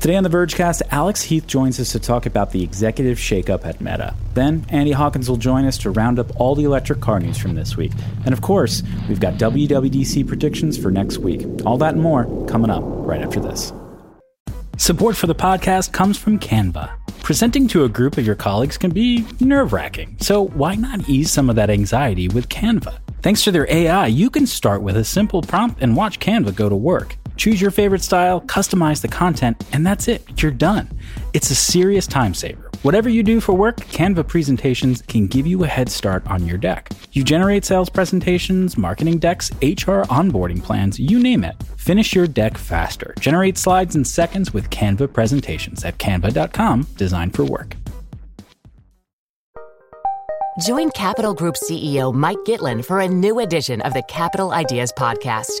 Today on the Vergecast, Alex Heath joins us to talk about the executive shakeup at Meta. Then Andy Hawkins will join us to round up all the electric car news from this week. And of course, we've got WWDC predictions for next week. All that and more coming up right after this. Support for the podcast comes from Canva. Presenting to a group of your colleagues can be nerve wracking, so why not ease some of that anxiety with Canva? Thanks to their AI, you can start with a simple prompt and watch Canva go to work. Choose your favorite style, customize the content, and that's it. You're done. It's a serious time saver. Whatever you do for work, Canva presentations can give you a head start on your deck. You generate sales presentations, marketing decks, HR onboarding plans, you name it. Finish your deck faster. Generate slides in seconds with Canva presentations at canva.com, designed for work. Join Capital Group CEO Mike Gitlin for a new edition of the Capital Ideas Podcast.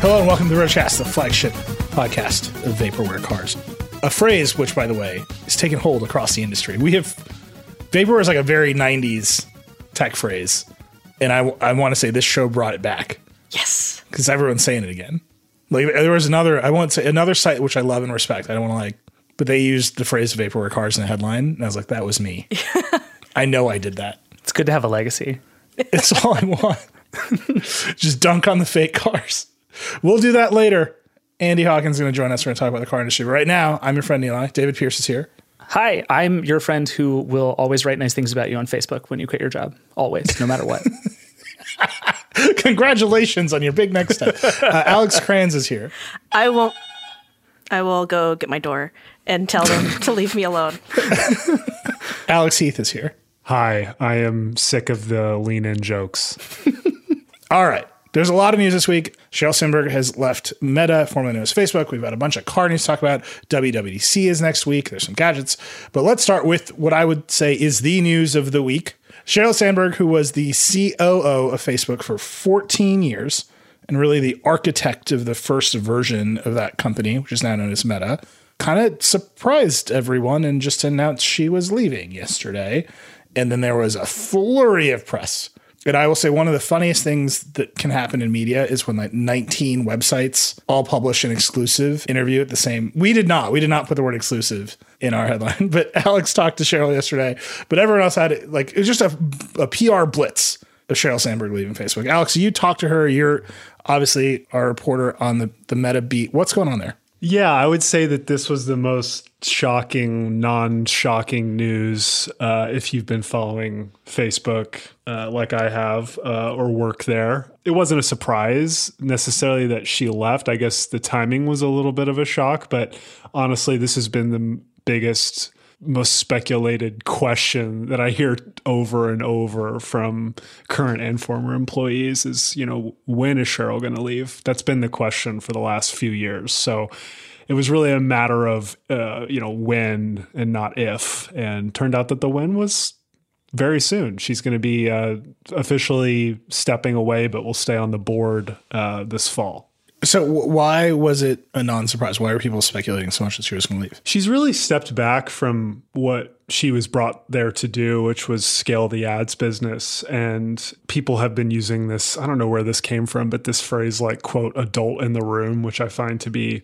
Hello and welcome to the Roadcast, the flagship podcast of vaporware cars. A phrase which, by the way, is taking hold across the industry. We have vaporware is like a very '90s tech phrase, and I, I want to say this show brought it back Yes. because everyone's saying it again. Like there was another, I won't say another site which I love and respect. I don't want to like, but they used the phrase vaporware cars in the headline, and I was like, that was me. I know I did that. It's good to have a legacy. It's all I want. Just dunk on the fake cars. We'll do that later. Andy Hawkins is going to join us. We're going to talk about the car industry. But right now, I'm your friend Nilay. David Pierce is here. Hi, I'm your friend who will always write nice things about you on Facebook when you quit your job. Always, no matter what. Congratulations on your big next step. Uh, Alex Cranz is here. I won't. I will go get my door and tell them to leave me alone. Alex Heath is here. Hi, I am sick of the lean in jokes. All right. There's a lot of news this week. Sheryl Sandberg has left Meta, formerly known as Facebook. We've got a bunch of car news to talk about. WWDC is next week. There's some gadgets. But let's start with what I would say is the news of the week. Sheryl Sandberg, who was the COO of Facebook for 14 years and really the architect of the first version of that company, which is now known as Meta, kind of surprised everyone and just announced she was leaving yesterday. And then there was a flurry of press and I will say one of the funniest things that can happen in media is when like 19 websites all publish an exclusive interview at the same. We did not. We did not put the word exclusive in our headline, but Alex talked to Sheryl yesterday. But everyone else had it like it was just a, a PR blitz of Sheryl Sandberg leaving Facebook. Alex, you talked to her. You're obviously our reporter on the the Meta beat. What's going on there? Yeah, I would say that this was the most shocking, non shocking news uh, if you've been following Facebook uh, like I have uh, or work there. It wasn't a surprise necessarily that she left. I guess the timing was a little bit of a shock, but honestly, this has been the biggest most speculated question that I hear over and over from current and former employees is, you know, when is Sheryl going to leave? That's been the question for the last few years. So it was really a matter of, uh, you know, when and not if. And turned out that the when was very soon. She's going to be uh, officially stepping away, but will stay on the board uh, this fall. So why was it a non-surprise? Why are people speculating so much that she was going to leave? She's really stepped back from what she was brought there to do, which was scale the ads business. And people have been using this, I don't know where this came from, but this phrase like quote adult in the room, which I find to be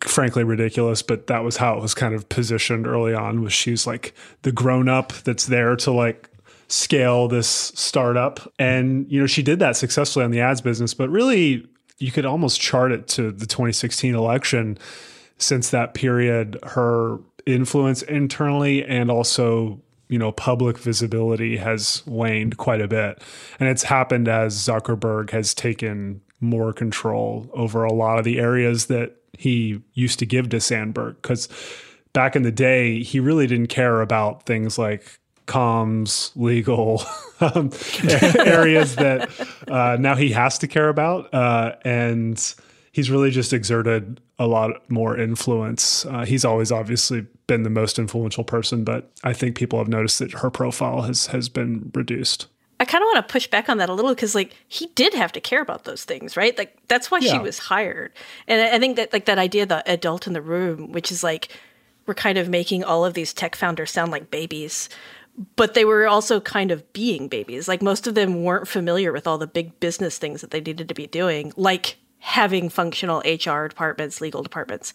frankly ridiculous, but that was how it was kind of positioned early on was she's like the grown up that's there to like scale this startup. And, you know, she did that successfully on the ads business, but really you could almost chart it to the 2016 election. Since that period, her influence internally and also you know public visibility has waned quite a bit and it's happened as zuckerberg has taken more control over a lot of the areas that he used to give to sandberg because back in the day he really didn't care about things like comms, legal um, areas that uh, now he has to care about, uh, and he's really just exerted a lot more influence. Uh, he's always obviously been the most influential person, but I think people have noticed that her profile has has been reduced. I kind of want to push back on that a little because, like, he did have to care about those things, right? Like, that's why she was hired. And I I think that, like, that idea, the adult in the room, which is like, we're kind of making all of these tech founders sound like babies, but they were also kind of being babies. Like, most of them weren't familiar with all the big business things that they needed to be doing, like having functional HR departments, legal departments,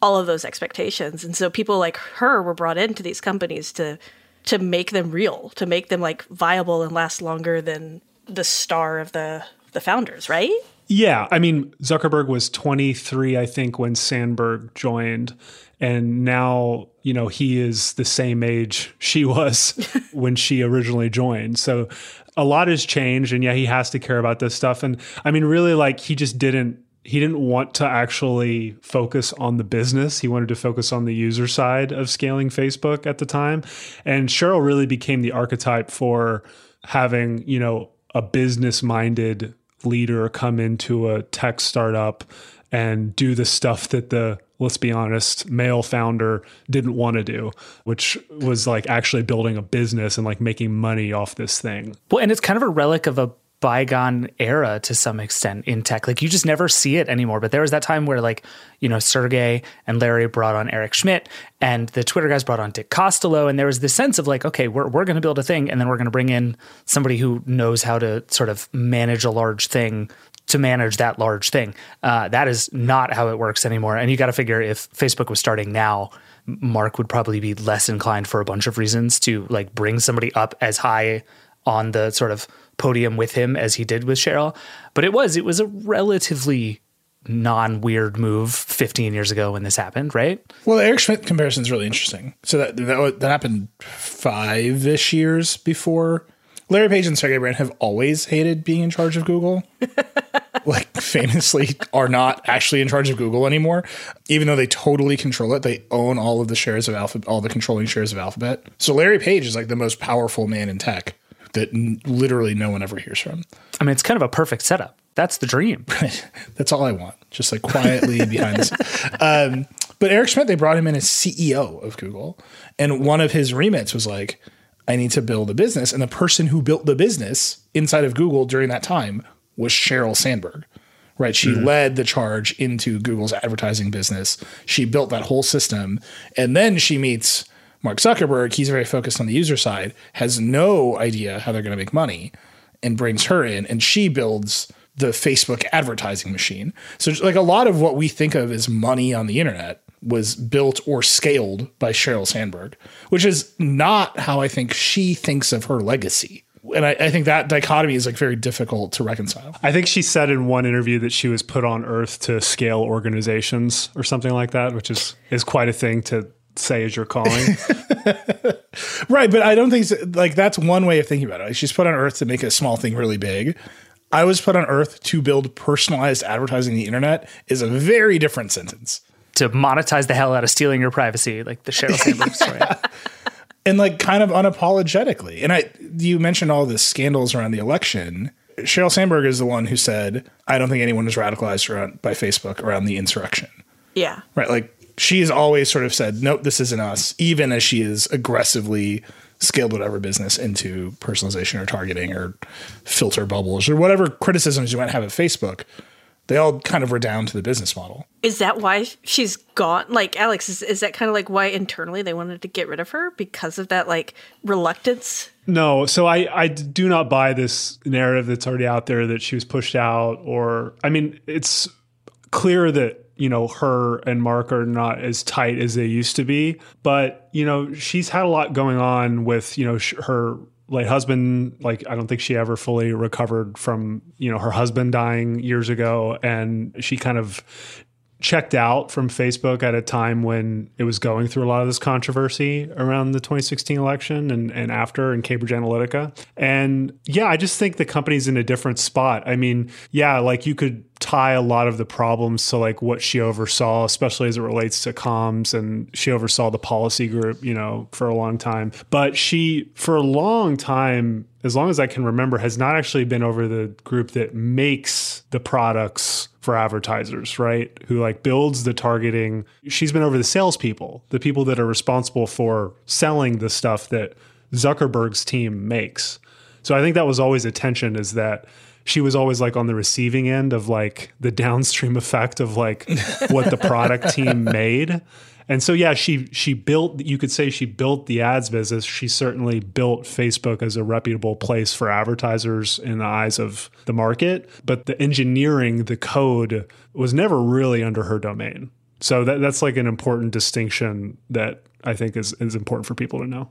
all of those expectations. And so people like her were brought into these companies to to make them real, to make them like viable and last longer than the star of the the founders, right? Yeah, I mean Zuckerberg was 23 I think when Sandberg joined and now, you know, he is the same age she was when she originally joined. So a lot has changed and yeah, he has to care about this stuff and I mean really like he just didn't he didn't want to actually focus on the business. He wanted to focus on the user side of scaling Facebook at the time. And Sheryl really became the archetype for having, you know, a business minded leader come into a tech startup and do the stuff that the let's be honest male founder didn't want to do which was like actually building a business and like making money off this thing. Well, and it's kind of a relic of a bygone era to some extent in tech. Like you just never see it anymore. But there was that time where like, you know, Sergey and Larry brought on Eric Schmidt and the Twitter guys brought on Dick Costolo. And there was this sense of like, okay, we're, we're going to build a thing and then we're going to bring in somebody who knows how to sort of manage a large thing to manage that large thing. Uh, that is not how it works anymore. And you got to figure if Facebook was starting now, Mark would probably be less inclined for a bunch of reasons to like bring somebody up as high on the sort of podium with him as he did with Sheryl. But it was it was a relatively non-weird move 15 years ago when this happened, right? Well, the Eric Schmidt comparison is really interesting. So that that, that happened five ish years before. Larry Page and Sergey Brin have always hated being in charge of Google. like famously are not actually in charge of Google anymore, even though they totally control it. They own all of the shares of Alphabet, all the controlling shares of Alphabet. So Larry Page is like the most powerful man in tech that n- literally no one ever hears from. I mean, it's kind of a perfect setup. That's the dream. That's all I want. Just like quietly behind the scenes. Um, but Eric Schmidt, they brought him in as CEO of Google. And one of his remits was like, I need to build a business. And the person who built the business inside of Google during that time was Sheryl Sandberg. Right. She led the charge into Google's advertising business. She built that whole system. And then she meets Mark Zuckerberg. He's very focused on the user side, has no idea how they're going to make money and brings her in and she builds the Facebook advertising machine. So like a lot of what we think of as money on the internet was built or scaled by Sheryl Sandberg, which is not how I think she thinks of her legacy. And I, I think that dichotomy is like very difficult to reconcile. i think she said in one interview that she was put on earth to scale organizations or something like that which is is quite a thing to say as your calling Right, but I don't think so, like that's one way of thinking about it. Like, she's put on earth to make a small thing really big. I was put on earth to build personalized advertising the internet is a very different sentence. To monetize the hell out of stealing your privacy, like the Sheryl Sandberg story. and like kind of unapologetically. And I, you mentioned all the scandals around the election. Sheryl Sandberg is the one who said, "I don't think anyone was radicalized around by Facebook around the insurrection." Yeah. Right? Like she has always sort of said, "Nope, this isn't us," even as she is aggressively scaled whatever business into personalization or targeting or filter bubbles or whatever criticisms you might have at Facebook. They all kind of redound to the business model. Is that why she's gone? Like Alex, is, is that kind of like why internally they wanted to get rid of her because of that like reluctance? No, so I, I do not buy this narrative that's already out there that she was pushed out or I mean it's clear that you know her and Mark are not as tight as they used to be, but you know she's had a lot going on with you know sh- her late husband. Like I don't think she ever fully recovered from you know her husband dying years ago. And she kind of checked out from Facebook at a time when it was going through a lot of this controversy around the 2016 election and, and after in Cambridge Analytica. And yeah, I just think the company's in a different spot. I mean, yeah, like you could tie a lot of the problems to like what she oversaw, especially as it relates to comms and she oversaw the policy group, you know, for a long time. But she, for a long time, as long as I can remember, has not actually been over the group that makes the products for advertisers, right? Who like builds the targeting. She's been over the salespeople, the people that are responsible for selling the stuff that Zuckerberg's team makes. So I think that was always a tension is that she was always like on the receiving end of like the downstream effect of like what the product team made. And so yeah, she she built you could say she built the ads business. She certainly built Facebook as a reputable place for advertisers in the eyes of the market, but the engineering, the code was never really under her domain. So that, that's like an important distinction that I think is, is important for people to know.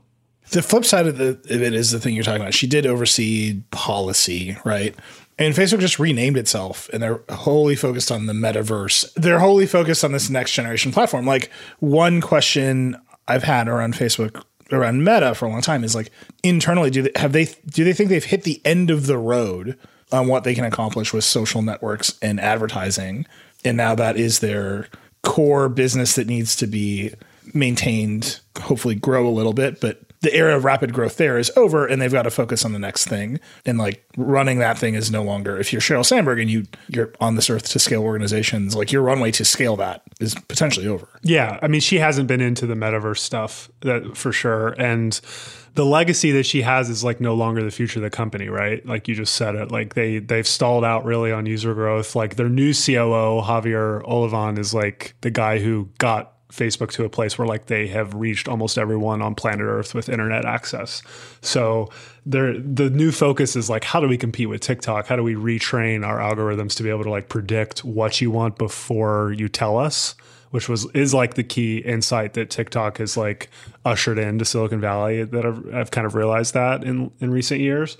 The flip side of, the, of it is the thing you're talking about. She did oversee policy, right? And Facebook just renamed itself and they're wholly focused on the metaverse. They're wholly focused on this next generation platform. Like one question I've had around Facebook around Meta for a long time is like internally do they have they do they think they've hit the end of the road on what they can accomplish with social networks and advertising and now that is their core business that needs to be maintained, hopefully grow a little bit, but the era of rapid growth there is over and they've got to focus on the next thing. And like running that thing is no longer if you're Sheryl Sandberg and you you're on this earth to scale organizations, like your runway to scale that is potentially over. Yeah. I mean, she hasn't been into the metaverse stuff that for sure. And the legacy that she has is like no longer the future of the company, right? Like you just said it. Like they they've stalled out really on user growth. Like their new COO, Javier Olivan, is like the guy who got Facebook to a place where like they have reached almost everyone on planet Earth with internet access. So there the new focus is like how do we compete with TikTok? How do we retrain our algorithms to be able to like predict what you want before you tell us? Which was is like the key insight that TikTok has like ushered into Silicon Valley that I've, I've kind of realized that in in recent years.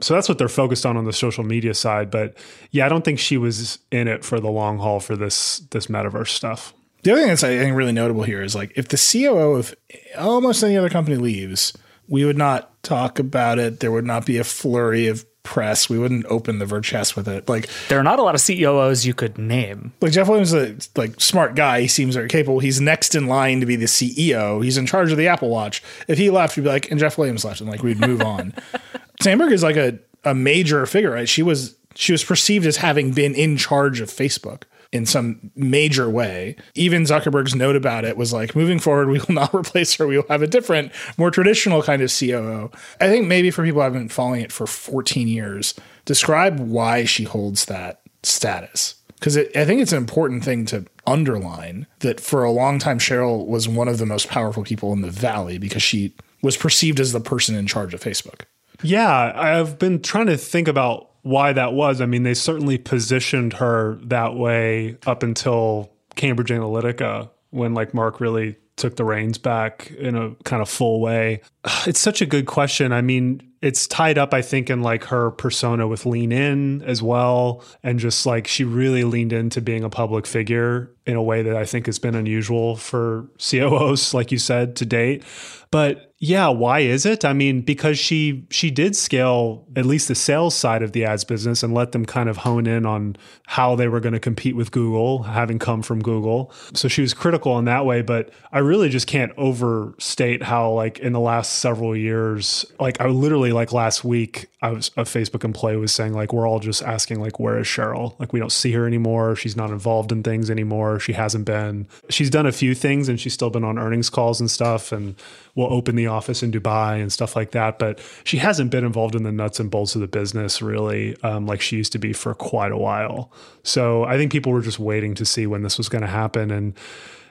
So that's what they're focused on on the social media side. But yeah, I don't think she was in it for the long haul for this this metaverse stuff. The other thing that's I think really notable here is like if the COO of almost any other company leaves, we would not talk about it. There would not be a flurry of press. We wouldn't open the Vergecast with it. Like there are not a lot of COOs you could name. Like Jeff Williams is a like smart guy. He seems very capable. He's next in line to be the CEO. He's in charge of the Apple Watch. If he left, we'd be like, and Jeff Williams left, and like we'd move on. Sandberg is like a a major figure, right? She was she was perceived as having been in charge of Facebook in some major way. Even Zuckerberg's note about it was like, moving forward, we will not replace her. We will have a different, more traditional kind of COO. I think maybe for people who have been following it for 14 years, describe why she holds that status. Because I think it's an important thing to underline that for a long time, Sheryl was one of the most powerful people in the Valley because she was perceived as the person in charge of Facebook. Yeah, I've been trying to think about why that was. I mean, they certainly positioned her that way up until Cambridge Analytica when like Mark really took the reins back in a kind of full way. It's such a good question. I mean, it's tied up, I think, in like her persona with Lean In as well. And just like she really leaned into being a public figure in a way that I think has been unusual for COOs, like you said, to date. But yeah, why is it? I mean, because she she did scale at least the sales side of the ads business and let them kind of hone in on how they were going to compete with Google, having come from Google. So she was critical in that way, but I really just can't overstate how like in the last several years, like I literally like last week, I was a Facebook employee was saying like we're all just asking like where is Sheryl? Like we don't see her anymore. She's not involved in things anymore. She hasn't been. She's done a few things and she's still been on earnings calls and stuff and will open the office in Dubai and stuff like that. But she hasn't been involved in the nuts and bolts of the business really, um, like she used to be for quite a while. So I think people were just waiting to see when this was going to happen. And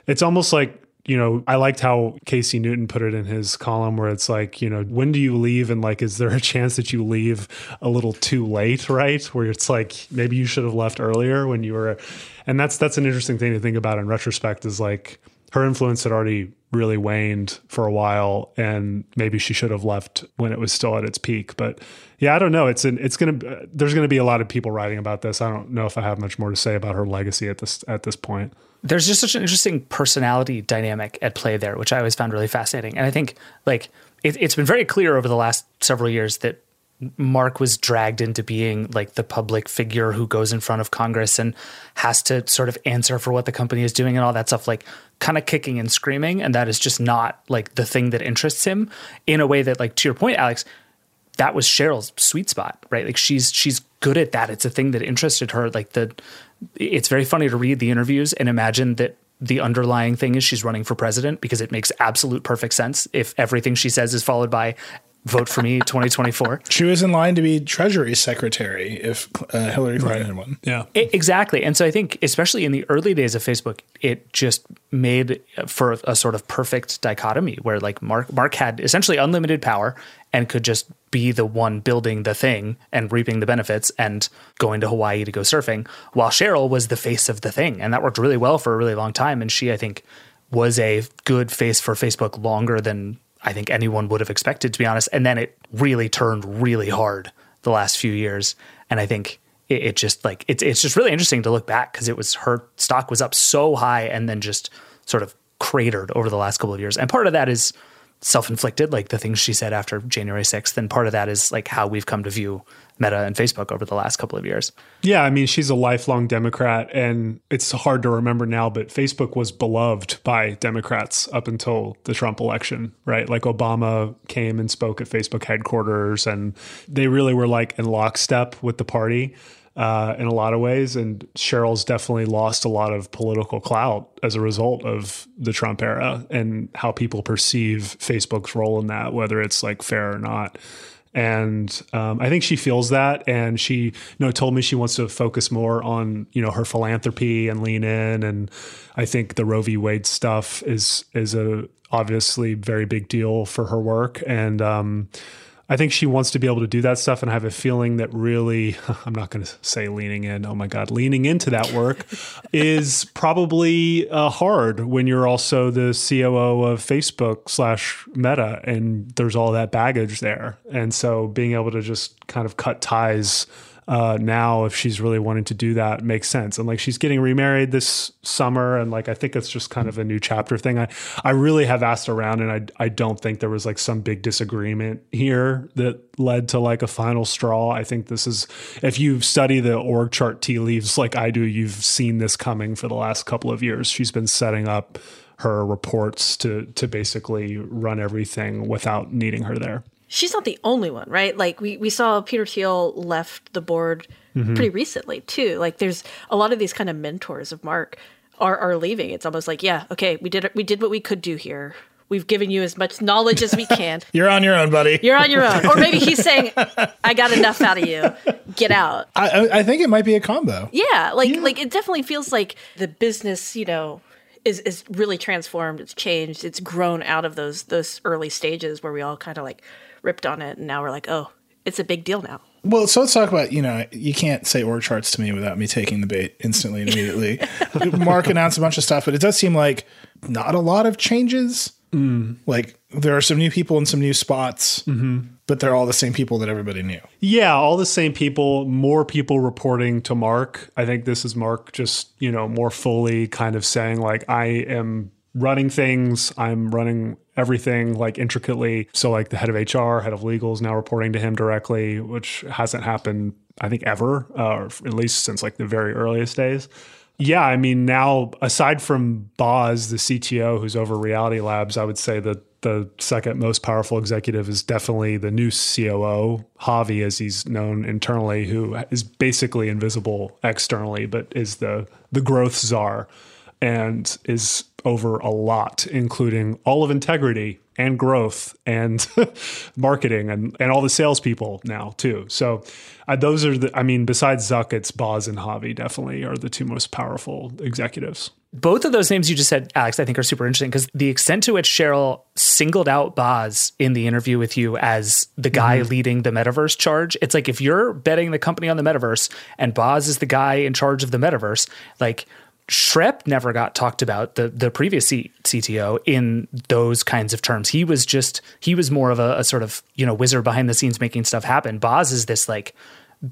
it's almost like you know, I liked how Casey Newton put it in his column where it's like, you know, when do you leave? And like, is there a chance that you leave a little too late, right? Where it's like, maybe you should have left earlier when you were, and that's, that's an interesting thing to think about in retrospect is like, her influence had already really waned for a while and maybe she should have left when it was still at its peak. But yeah i don't know. It's an it's gonna there's gonna be a lot of people writing about this. I don't know if i have much more to say about her legacy at this at this point. There's just such an interesting personality dynamic at play there which i always found really fascinating. And i think like it, it's been very clear over the last several years that Mark was dragged into being like the public figure who goes in front of Congress and has to sort of answer for what the company is doing and all that stuff, like kind of kicking and screaming. And that is just not like the thing that interests him in a way that, like, to your point, Alex, that was Sheryl's sweet spot, right? Like she's she's good at that. It's a thing that interested her. Like the it's very funny to read the interviews and imagine that the underlying thing is she's running for president because it makes absolute perfect sense if everything she says is followed by vote for me 2024 She was in line to be Treasury Secretary if uh, Hillary Clinton had won. Yeah. I- exactly and so i think especially in the early days of facebook it just made for a sort of perfect dichotomy where like mark mark had essentially unlimited power and could just be the one building the thing and reaping the benefits and going to hawaii to go surfing while sheryl was the face of the thing and that worked really well for a really long time and she i think was a good face for facebook longer than i think anyone would have expected to be honest and then it really turned really hard the last few years and i think it, it just like it's it's just really interesting to look back because it was her stock was up so high and then just sort of cratered over the last couple of years. And part of that is self-inflicted, like the things she said after January 6th, and part of that is like how we've come to view Meta and Facebook over the last couple of years. Yeah, I mean, she's a lifelong Democrat, and it's hard to remember now, but Facebook was beloved by Democrats up until the Trump election, right? Like Obama came and spoke at Facebook headquarters, and they really were like in lockstep with the party. Uh, in a lot of ways, and Sheryl's definitely lost a lot of political clout as a result of the Trump era and how people perceive Facebook's role in that, whether it's like fair or not. And um, I think she feels that, and she you know told me she wants to focus more on you know her philanthropy and lean in, and I think the Roe v. Wade stuff is is a obviously very big deal for her work, and um, I think she wants to be able to do that stuff, and I have a feeling that really, I'm not going to say leaning in. Oh my God, leaning into that work is probably uh, hard when you're also the COO of Facebook slash Meta, and there's all that baggage there. And so being able to just kind of cut ties uh, now, if she's really wanting to do that, makes sense. And like she's getting remarried this summer, and like I think it's just kind of a new chapter thing. I I really have asked around, and I I don't think there was like some big disagreement here that led to like a final straw. I think this is if you study the org chart tea leaves like I do, you've seen this coming for the last couple of years. She's been setting up her reports to to basically run everything without needing her there. She's not the only one, right? Like we, we saw Peter Thiel left the board mm-hmm. pretty recently too. Like there's a lot of these kind of mentors of Mark are are leaving. It's almost like, yeah, okay, we did we did what we could do here. We've given you as much knowledge as we can. You're on your own, buddy. You're on your own. Or maybe he's saying, I got enough out of you. Get out. I, I- think it might be a combo. Yeah, like like it definitely feels like the business, you know, is is really transformed. It's changed. It's grown out of those those early stages where we all kind of like ripped on it, and now we're like, oh, it's a big deal now. Well, so let's talk about, you know, you can't say org charts to me without me taking the bait instantly and immediately. Mark announced a bunch of stuff, but it does seem like not a lot of changes. Mm. Like there are some new people in some new spots, mm-hmm. but they're all the same people that everybody knew. Yeah, all the same people, more people reporting to Mark. I think this is Mark just, you know, more fully kind of saying, like, I am running things, I'm running everything like intricately. So, like, the head of HR, head of legal is now reporting to him directly, which hasn't happened, I think, ever, uh, or at least since like the very earliest days. Yeah, I mean, now aside from Boz, the CTO who's over Reality Labs, I would say that the second most powerful executive is definitely the new COO, Javi, as he's known internally, who is basically invisible externally, but is the the growth czar and is over a lot, including all of integrity and growth and marketing and, and all the salespeople now too. So uh, those are the, I mean, besides Zuck, it's Boz and Javi definitely are the two most powerful executives. Both of those names you just said, Alex, I think are super interesting because the extent to which Sheryl singled out Boz in the interview with you as the guy leading the metaverse charge, it's like if you're betting the company on the metaverse and Boz is the guy in charge of the metaverse, like Schrep never got talked about the the previous C- CTO in those kinds of terms. He was just he was more of a, a sort of you know wizard behind the scenes making stuff happen. Boz is this like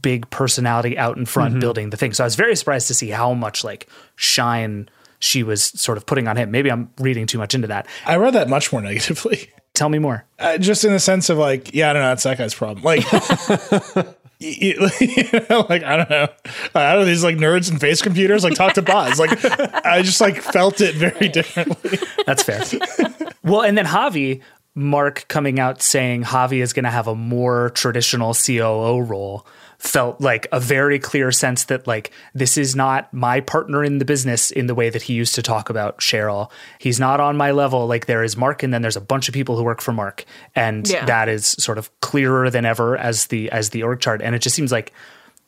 big personality out in front building the thing. So I was very surprised to see how much like shine she was sort of putting on him. Maybe I'm reading too much into that. I read that much more negatively. Tell me more. Uh, just in the sense of like, yeah, I don't know, it's that guy's problem. Like, you, know, like I don't know, I don't know these like nerds and face computers. Like, talk to Boz. Like, I just like felt it very differently. That's fair. well, and then Javi, Mark coming out saying Javi is going to have a more traditional COO role felt like a very clear sense that like this is not my partner in the business in the way that he used to talk about Sheryl. He's not on my level. Like there is Mark and then there's a bunch of people who work for Mark. And Yeah. that is sort of clearer than ever as the as the org chart. And it just seems like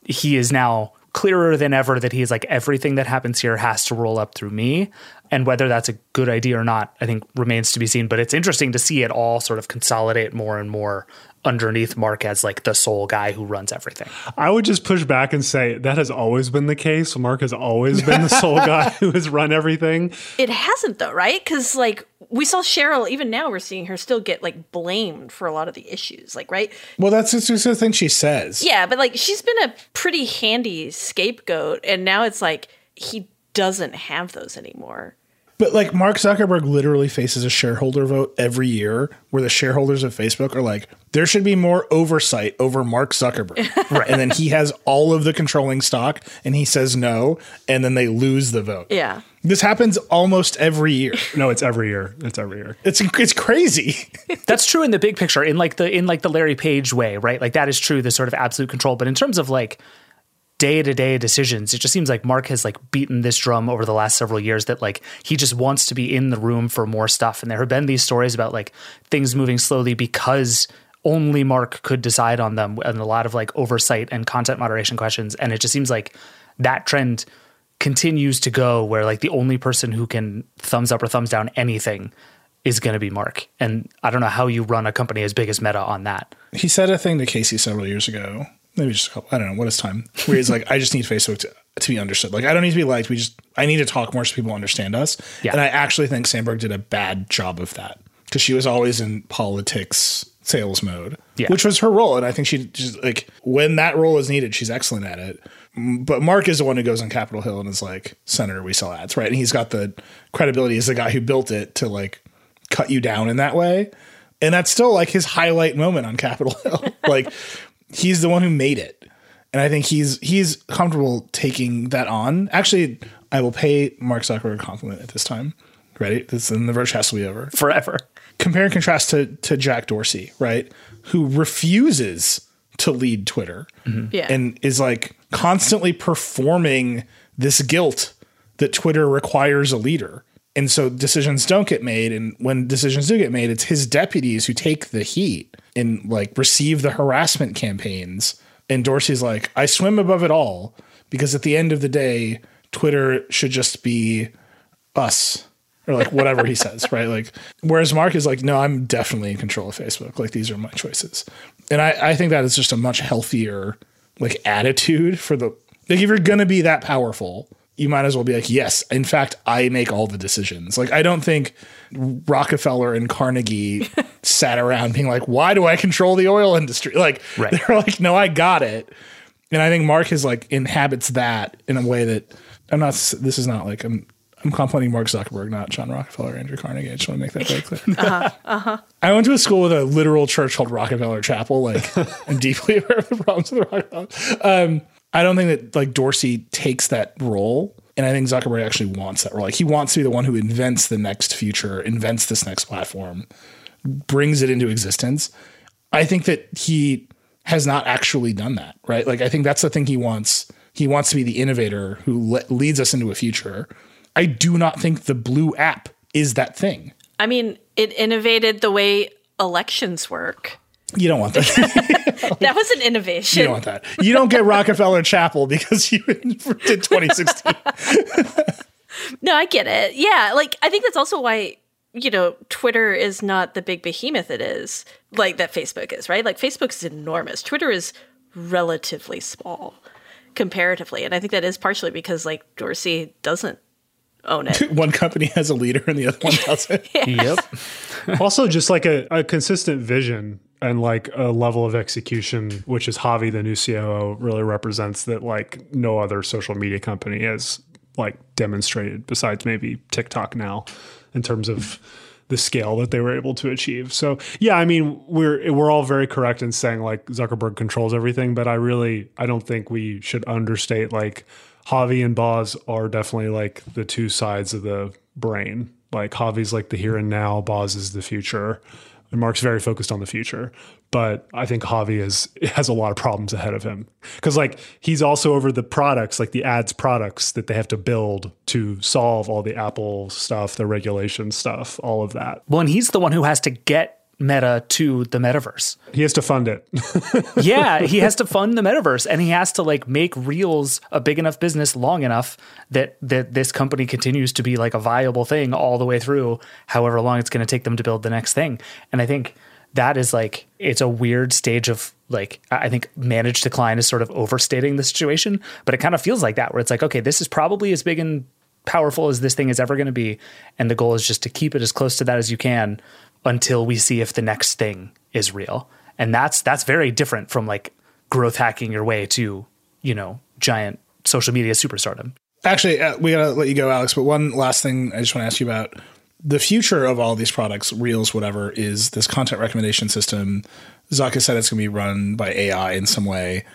he is now clearer than ever that he is like everything that happens here has to roll up through me. And whether that's a good idea or not, I think remains to be seen. But it's interesting to see it all sort of consolidate more and more underneath Mark as like the sole guy who runs everything. I would just push back and say that has always been the case. Mark has always been the sole guy who has run everything. It hasn't though, right? Because like we saw Sheryl, even now we're seeing her still get like blamed for a lot of the issues, like right? Well, that's just just the thing she says. Yeah, but like she's been a pretty handy scapegoat, and now it's like he doesn't have those anymore. But like Mark Zuckerberg literally faces a shareholder vote every year where the shareholders of Facebook are like, there should be more oversight over Mark Zuckerberg. right. And then he has all of the controlling stock and he says no. And then they lose the vote. Yeah. This happens almost every year. No, it's every year. It's every year. It's it's crazy. That's true in the big picture, in like the in like the Larry Page way, right? Like that is true, the sort of absolute control. But in terms of like day to day decisions, it just seems like Mark has like beaten this drum over the last several years that like he just wants to be in the room for more stuff. And there have been these stories about like things moving slowly because only Mark could decide on them and a lot of like oversight and content moderation questions. And it just seems like that trend continues to go where like the only person who can thumbs up or thumbs down anything is going to be Mark. And I don't know how you run a company as big as Meta on that. he said a thing to Casey several years ago, maybe just a couple, I don't know, what is time? Where he's like, I just need Facebook to, to be understood. Like, I don't need to be liked. We just, I need to talk more so people understand us. Yeah. And I actually think Sandberg did a bad job of that because she was always in politics sales mode, Yeah. which was her role. And I think she just like, when that role is needed, she's excellent at it. But Mark is the one who goes on Capitol Hill and is like, Senator, we sell ads, right? And he's got the credibility as the guy who built it to like cut you down in that way. And that's still like his highlight moment on Capitol Hill. like he's the one who made it. And I think he's he's comfortable taking that on. Actually, I will pay Mark Zuckerberg a compliment at this time. Ready? This and the verge has to be over. Forever. Compare and contrast to to Jack Dorsey, right? Who refuses to lead Twitter mm-hmm. Yeah. and is like constantly performing this guilt that Twitter requires a leader. And so decisions don't get made. And when decisions do get made, it's his deputies who take the heat and like receive the harassment campaigns. And Dorsey's like, I swim above it all because at the end of the day, Twitter should just be us or like whatever he says, right? Like, whereas Mark is like, no, I'm definitely in control of Facebook. Like, these are my choices. And I, I think that is just a much healthier like attitude for the like if you're gonna be that powerful, you might as well be like, yes, in fact, I make all the decisions. Like I don't think Rockefeller and Carnegie sat around being like, why do I control the oil industry? Like Right. they're like, no, I got it. And I think Mark is like inhabits that in a way that I'm not. This is not like I'm. I'm complimenting Mark Zuckerberg, not John Rockefeller, or Andrew Carnegie. I just want to make that very clear. Uh huh. I went to a school with a literal church called Rockefeller Chapel. Like, I'm deeply aware of the problems with Rockefeller. Um, I don't think that like Dorsey takes that role, and I think Zuckerberg actually wants that role. Like, he wants to be the one who invents the next future, invents this next platform, brings it into existence. I think that he has not actually done that, right? Like, I think that's the thing he wants. He wants to be the innovator who le- leads us into a future. I do not think the blue app is that thing. I mean, it innovated the way elections work. You don't want that. That was an innovation. You don't want that. You don't get Rockefeller Chapel because you did 2016. No, I get it. Yeah, like I think that's also why you know Twitter is not the big behemoth it is, like that Facebook is, right? Like Facebook is enormous. Twitter is relatively small comparatively, and I think that is partially because like Dorsey doesn't own it. one company has a leader and the other one doesn't. Yep. also just like a, a consistent vision and like a level of execution which is javi the new coo really represents that like no other social media company has like demonstrated besides maybe tiktok now in terms of the scale that they were able to achieve so yeah i mean we're we're all very correct in saying like zuckerberg controls everything but i really i don't think we should understate like javi and boz are definitely like the two sides of the brain like Javi's like the here and now, Boz is the future. And Mark's very focused on the future. But I think Javi is has a lot of problems ahead of him because like he's also over the products, like the ads products that they have to build to solve all the Apple stuff, the regulation stuff, all of that. Well, and he's the one who has to get Meta to the metaverse. He has to fund it. yeah, he has to fund the metaverse and he has to like make Reels a big enough business long enough that that this company continues to be like a viable thing all the way through however long it's going to take them to build the next thing. And I think that is like it's a weird stage of like I think managed decline is sort of overstating the situation, but it kind of feels like that where it's like okay, this is probably as big and powerful as this thing is ever going to be and the goal is just to keep it as close to that as you can until we see if the next thing is real. And that's that's very different from like growth hacking your way to, you know, giant social media superstardom. Actually, uh, we gotta let you go, Alex. But one last thing I just want to ask you about the future of all these products, Reels, whatever, is this content recommendation system. Has said it's going to be run by AI in some way.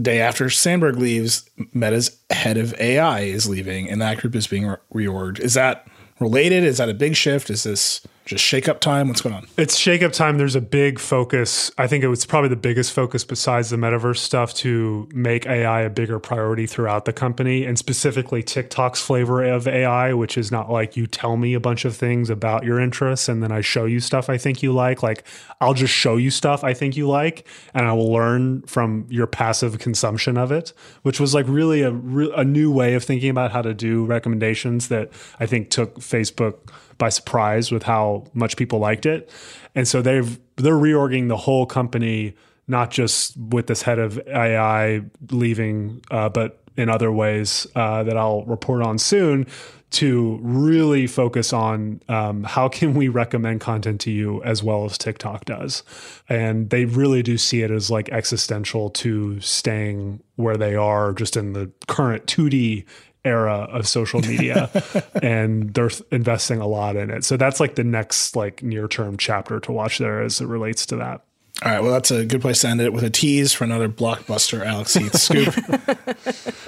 Day after Sandberg leaves, Meta's head of AI is leaving, and that group is being re- reorged. Is that related? Is that a big shift? Is this just shake up time? What's going on? It's shake up time. There's a big focus. I think it was probably the biggest focus besides the metaverse stuff to make AI a bigger priority throughout the company and specifically TikTok's flavor of AI, which is not like you tell me a bunch of things about your interests and then I show you stuff I think you like. Like I'll just show you stuff I think you like and I will learn from your passive consumption of it, which was like really a, a new way of thinking about how to do recommendations that I think took Facebook by surprise with how much people liked it. And so they've they're reorging the whole company, not just with this head of AI leaving, uh, but in other ways uh, that I'll report on soon to really focus on um, how can we recommend content to you as well as TikTok does. And they really do see it as like existential to staying where they are just in the current 2D era of social media and they're investing a lot in it. So that's like the next like near term chapter to watch there as it relates to that. All right, well, that's a good place to end it with a tease for another blockbuster Alex Heath scoop.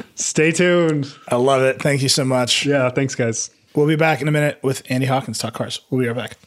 Stay tuned. I love it. Thank you so much. Yeah, thanks, guys. We'll be back in a minute with Andy Hawkins talk cars. We'll be right back.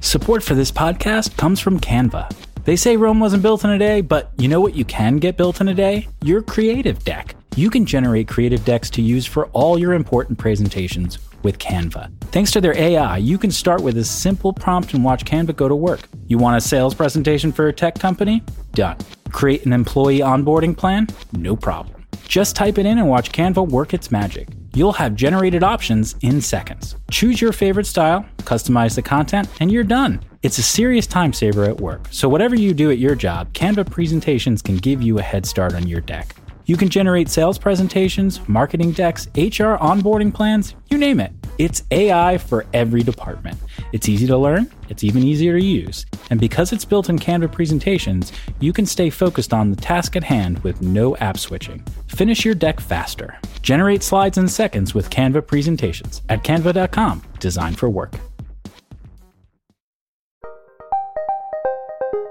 Support for this podcast comes from Canva. They say Rome wasn't built in a day, but you know what you can get built in a day? Your creative deck. You can generate creative decks to use for all your important presentations with Canva. Thanks to their AI, you can start with a simple prompt and watch Canva go to work. You want a sales presentation for a tech company? Done. Create an employee onboarding plan? No problem. Just type it in and watch Canva work its magic. You'll have generated options in seconds. Choose your favorite style, customize the content, and you're done. It's a serious time saver at work, so whatever you do at your job, Canva presentations can give you a head start on your deck. You can generate sales presentations, marketing decks, HR onboarding plans, you name it. It's AI for every department. It's easy to learn, it's even easier to use. And because it's built in Canva presentations, you can stay focused on the task at hand with no app switching. Finish your deck faster. Generate slides in seconds with Canva presentations at canva.com, designed for work.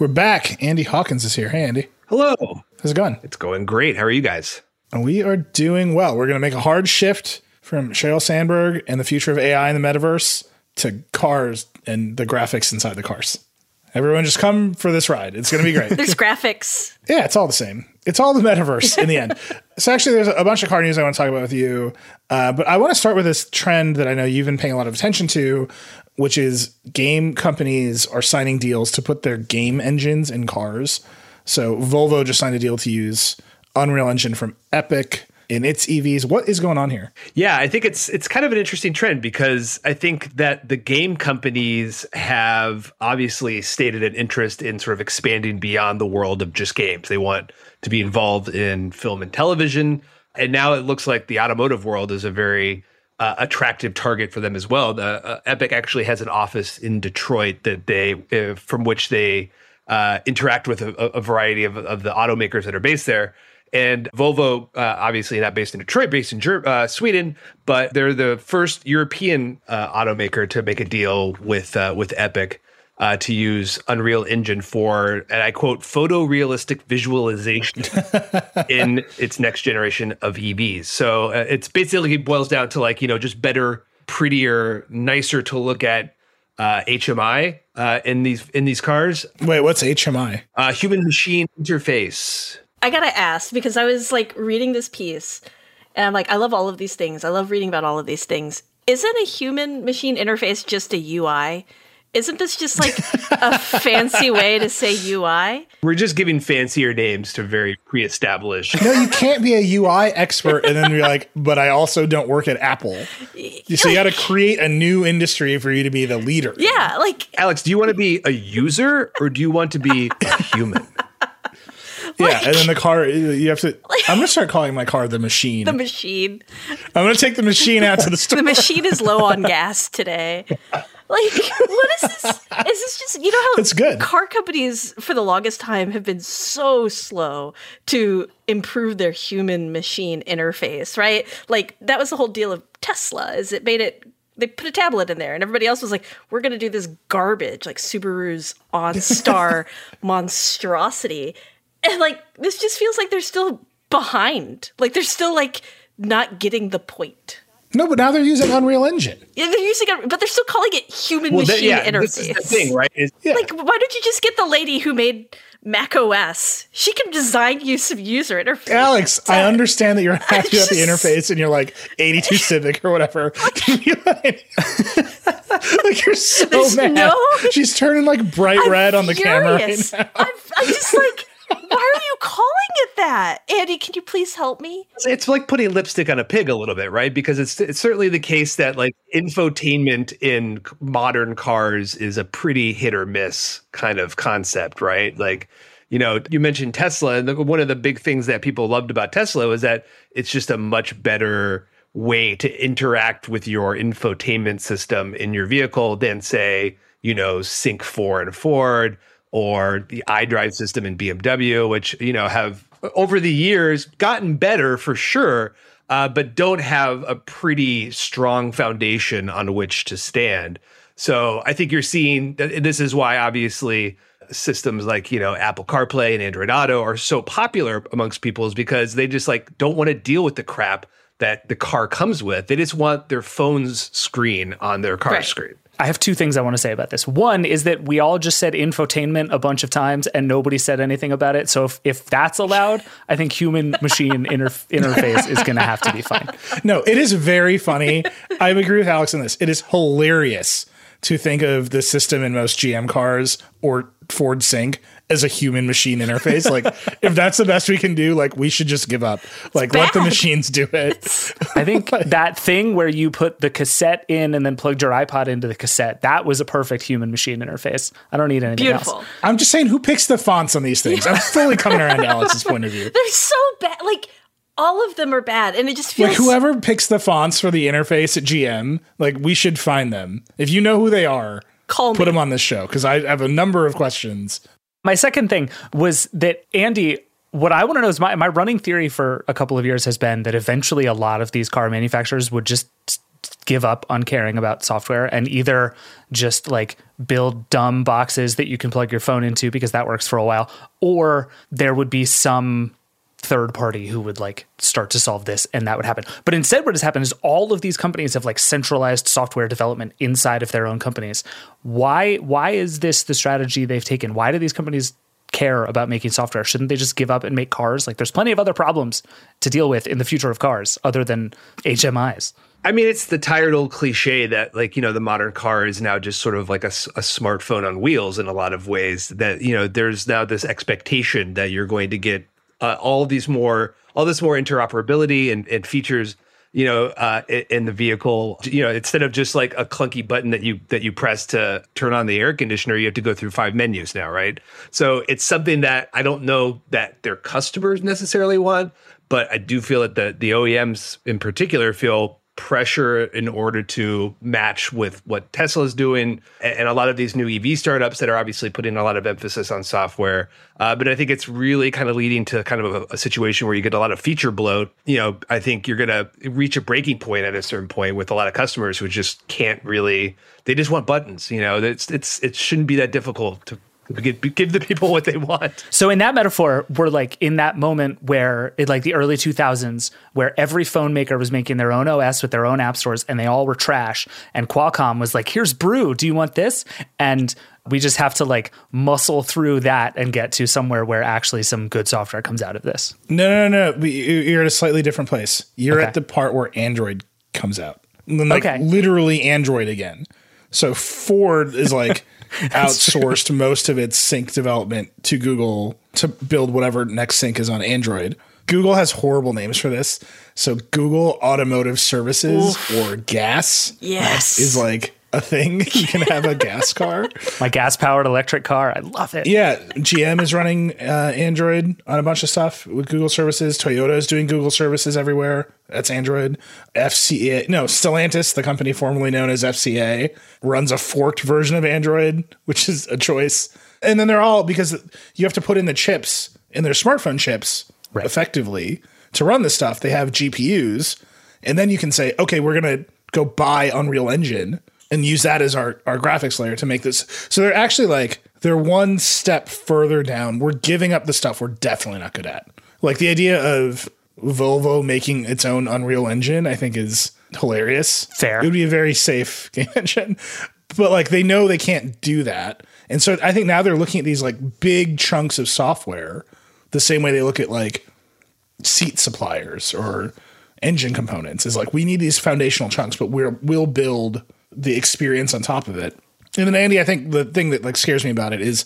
We're back. Andy Hawkins is here. Hey, Andy. Hello. How's it going? It's going great. How are you guys? We are doing well. We're going to make a hard shift from Sheryl Sandberg and the future of AI in the metaverse to cars and the graphics inside the cars. Everyone just come for this ride. It's going to be great. There's graphics. Yeah, it's all the same. It's all the metaverse in the end. So actually, there's a bunch of car news I want to talk about with you, uh, but I want to start with this trend that I know you've been paying a lot of attention to, which is game companies are signing deals to put their game engines in cars. So Volvo just signed a deal to use Unreal Engine from Epic in its EVs. What is going on here? Yeah, I think it's it's kind of an interesting trend because I think that the game companies have obviously stated an interest in sort of expanding beyond the world of just games. They want to be involved in film and television, and now it looks like the automotive world is a very uh, attractive target for them as well. The uh, Epic actually has an office in Detroit that they uh, from which they uh, interact with a, a variety of, of the automakers that are based there. And Volvo, uh, obviously not based in Detroit, based in uh, Sweden, but they're the first European automaker to make a deal with with Epic uh, to use Unreal Engine for, and I quote, photorealistic visualization in its next generation of EVs. So uh, it's basically boils down to like you know just better, prettier, nicer to look at HMI in these in these cars. Wait, what's HMI? human machine interface. I gotta ask because I was like reading this piece and I'm like, I love all of these things. I love reading about all of these things. Isn't a human machine interface just a UI? Isn't this just like a fancy way to say UI? We're just giving fancier names to very pre established. No, you can't be a UI expert and then be like, but I also don't work at Apple. So you got to create a new industry for you to be the leader. Yeah, like Alex, do you want to be a user or do you want to be a human? yeah, and then the car, you have to. like, I'm going to start calling my car the machine. the machine. I'm going to take the machine out to the store. The machine is low on gas today. Like, what is this? Is this just you know how It's good. car companies for the longest time have been so slow to improve their human machine interface, right? Like that was the whole deal of Tesla, is it made it they put a tablet in there and everybody else was like, we're gonna do this garbage, like Subaru's OnStar monstrosity. And like this just feels like they're still behind. Like they're still like not getting the point. No, but now they're using Unreal Engine. Yeah, they're using but they're still calling it human Well, machine yeah, interface. this is the thing, right? Is Yeah. Like, why don't you just get the lady who made Mac OS? She can design you some user interface. Alex, I understand that you're happy about the interface and you're like 82 Civic or whatever. Like, like you're so There's mad. no- She's turning like bright I'm red on the camera right now. I'm, I'm just like, why are you calling it that? Andy, can you please help me? it's like putting lipstick on a pig a little bit, right? Because it's it's certainly the case that like infotainment in modern cars is a pretty hit or miss kind of concept, right? Like, you know, you mentioned Tesla, and the, one of the big things that people loved about Tesla was that it's just a much better way to interact with your infotainment system in your vehicle than say, you know, Sync 4 and Ford or the iDrive system in BMW, which, you know, have over the years gotten better for sure, uh, but don't have a pretty strong foundation on which to stand. So I think you're seeing that this is why obviously systems like, you know, Apple CarPlay and Android Auto are so popular amongst people is because they just like don't want to deal with the crap that the car comes with. They just want their phone's screen on their car Right. screen. I have two things I want to say about this. One is that we all just said infotainment a bunch of times and nobody said anything about it. So if, if that's allowed, I think human machine inter- interface is going to have to be fine. No, it is very funny. I agree with Alex on this. It is hilarious to think of the system in most GM cars or Ford Sync as a human machine interface. Like, if that's the best we can do, like, we should just give up. Like, let the machines do it. I think that thing where you put the cassette in and then plugged your iPod into the cassette, that was a perfect human machine interface. I don't need anything Beautiful. else. I'm just saying, who picks the fonts on these things? I'm fully coming around to Alex's point of view. They're so bad. Like, all of them are bad. And it just feels Like whoever picks the fonts for the interface at GM, like we should find them. If you know who they are, Call put me. them on this show because I have a number of questions. My second thing was that Andy, what I want to know is my, my running theory for a couple of years has been that eventually a lot of these car manufacturers would just give up on caring about software and either just like build dumb boxes that you can plug your phone into because that works for a while, or there would be some third party who would like start to solve this and that would happen. But instead what has happened is all of these companies have like centralized software development inside of their own companies. Why why is this the strategy they've taken? Why do these companies care about making software? Shouldn't they just give up and make cars? Like there's plenty of other problems to deal with in the future of cars other than HMIs. I mean, it's the tired old cliche that, like, you know, the modern car is now just sort of like a smartphone on wheels in a lot of ways. That, you know, there's now this expectation that you're going to get uh, all these more, all this more interoperability and, and features, you know, uh, in the vehicle. You know, instead of just like a clunky button that you that you press to turn on the air conditioner, you have to go through five menus now, right? So it's something that I don't know that their customers necessarily want, but I do feel that the the OEMs in particular feel pressure in order to match with what Tesla's doing and a lot of these new EV startups that are obviously putting a lot of emphasis on software. Uh, but I think it's really kind of leading to kind of a, a, situation where you get a lot of feature bloat. You know, I think you're going to reach a breaking point at a certain point with a lot of customers who just can't really. They just want buttons. You know, it's it's it shouldn't be that difficult to give, give the people what they want. So in that metaphor, we're like in that moment where in like the early 2000s, where every phone maker was making their own OS with their own app stores, and they all were trash. And Qualcomm was like, "Here's Brew. Do you want this?" And we just have to like muscle through that and get to somewhere where actually some good software comes out of this. No, no, no. You're at a slightly different place. You're okay. at the part where Android comes out. Like okay. literally Android again. So Ford is like outsourced true. most of its sync development to Google to build whatever next sync is on Android. Google has horrible names for this. So Google Automotive Services Oof. or GAS yes. is like a thing. You can have a gas car. My gas powered electric car. I love it. Yeah. GM is running uh, Android on a bunch of stuff with Google services. Toyota is doing Google services everywhere. That's Android. FCA, no, Stellantis, the company formerly known as FCA, runs a forked version of Android, which is a choice. And then they're all because you have to put in the chips in their smartphone chips right. effectively to run this stuff. They have GPUs. And then you can say, okay, we're going to go buy Unreal Engine and use that as our, our graphics layer to make this. So they're actually like, they're one step further down. We're giving up the stuff we're definitely not good at. Like the idea of Volvo making its own Unreal Engine, I think is hilarious. Fair. It would be a very safe game engine. But like they know they can't do that. And so I think now they're looking at these like big chunks of software the same way they look at like seat suppliers or engine components is like we need these foundational chunks, but we're we'll build the experience on top of it. And then Andy, I think the thing that like scares me about it is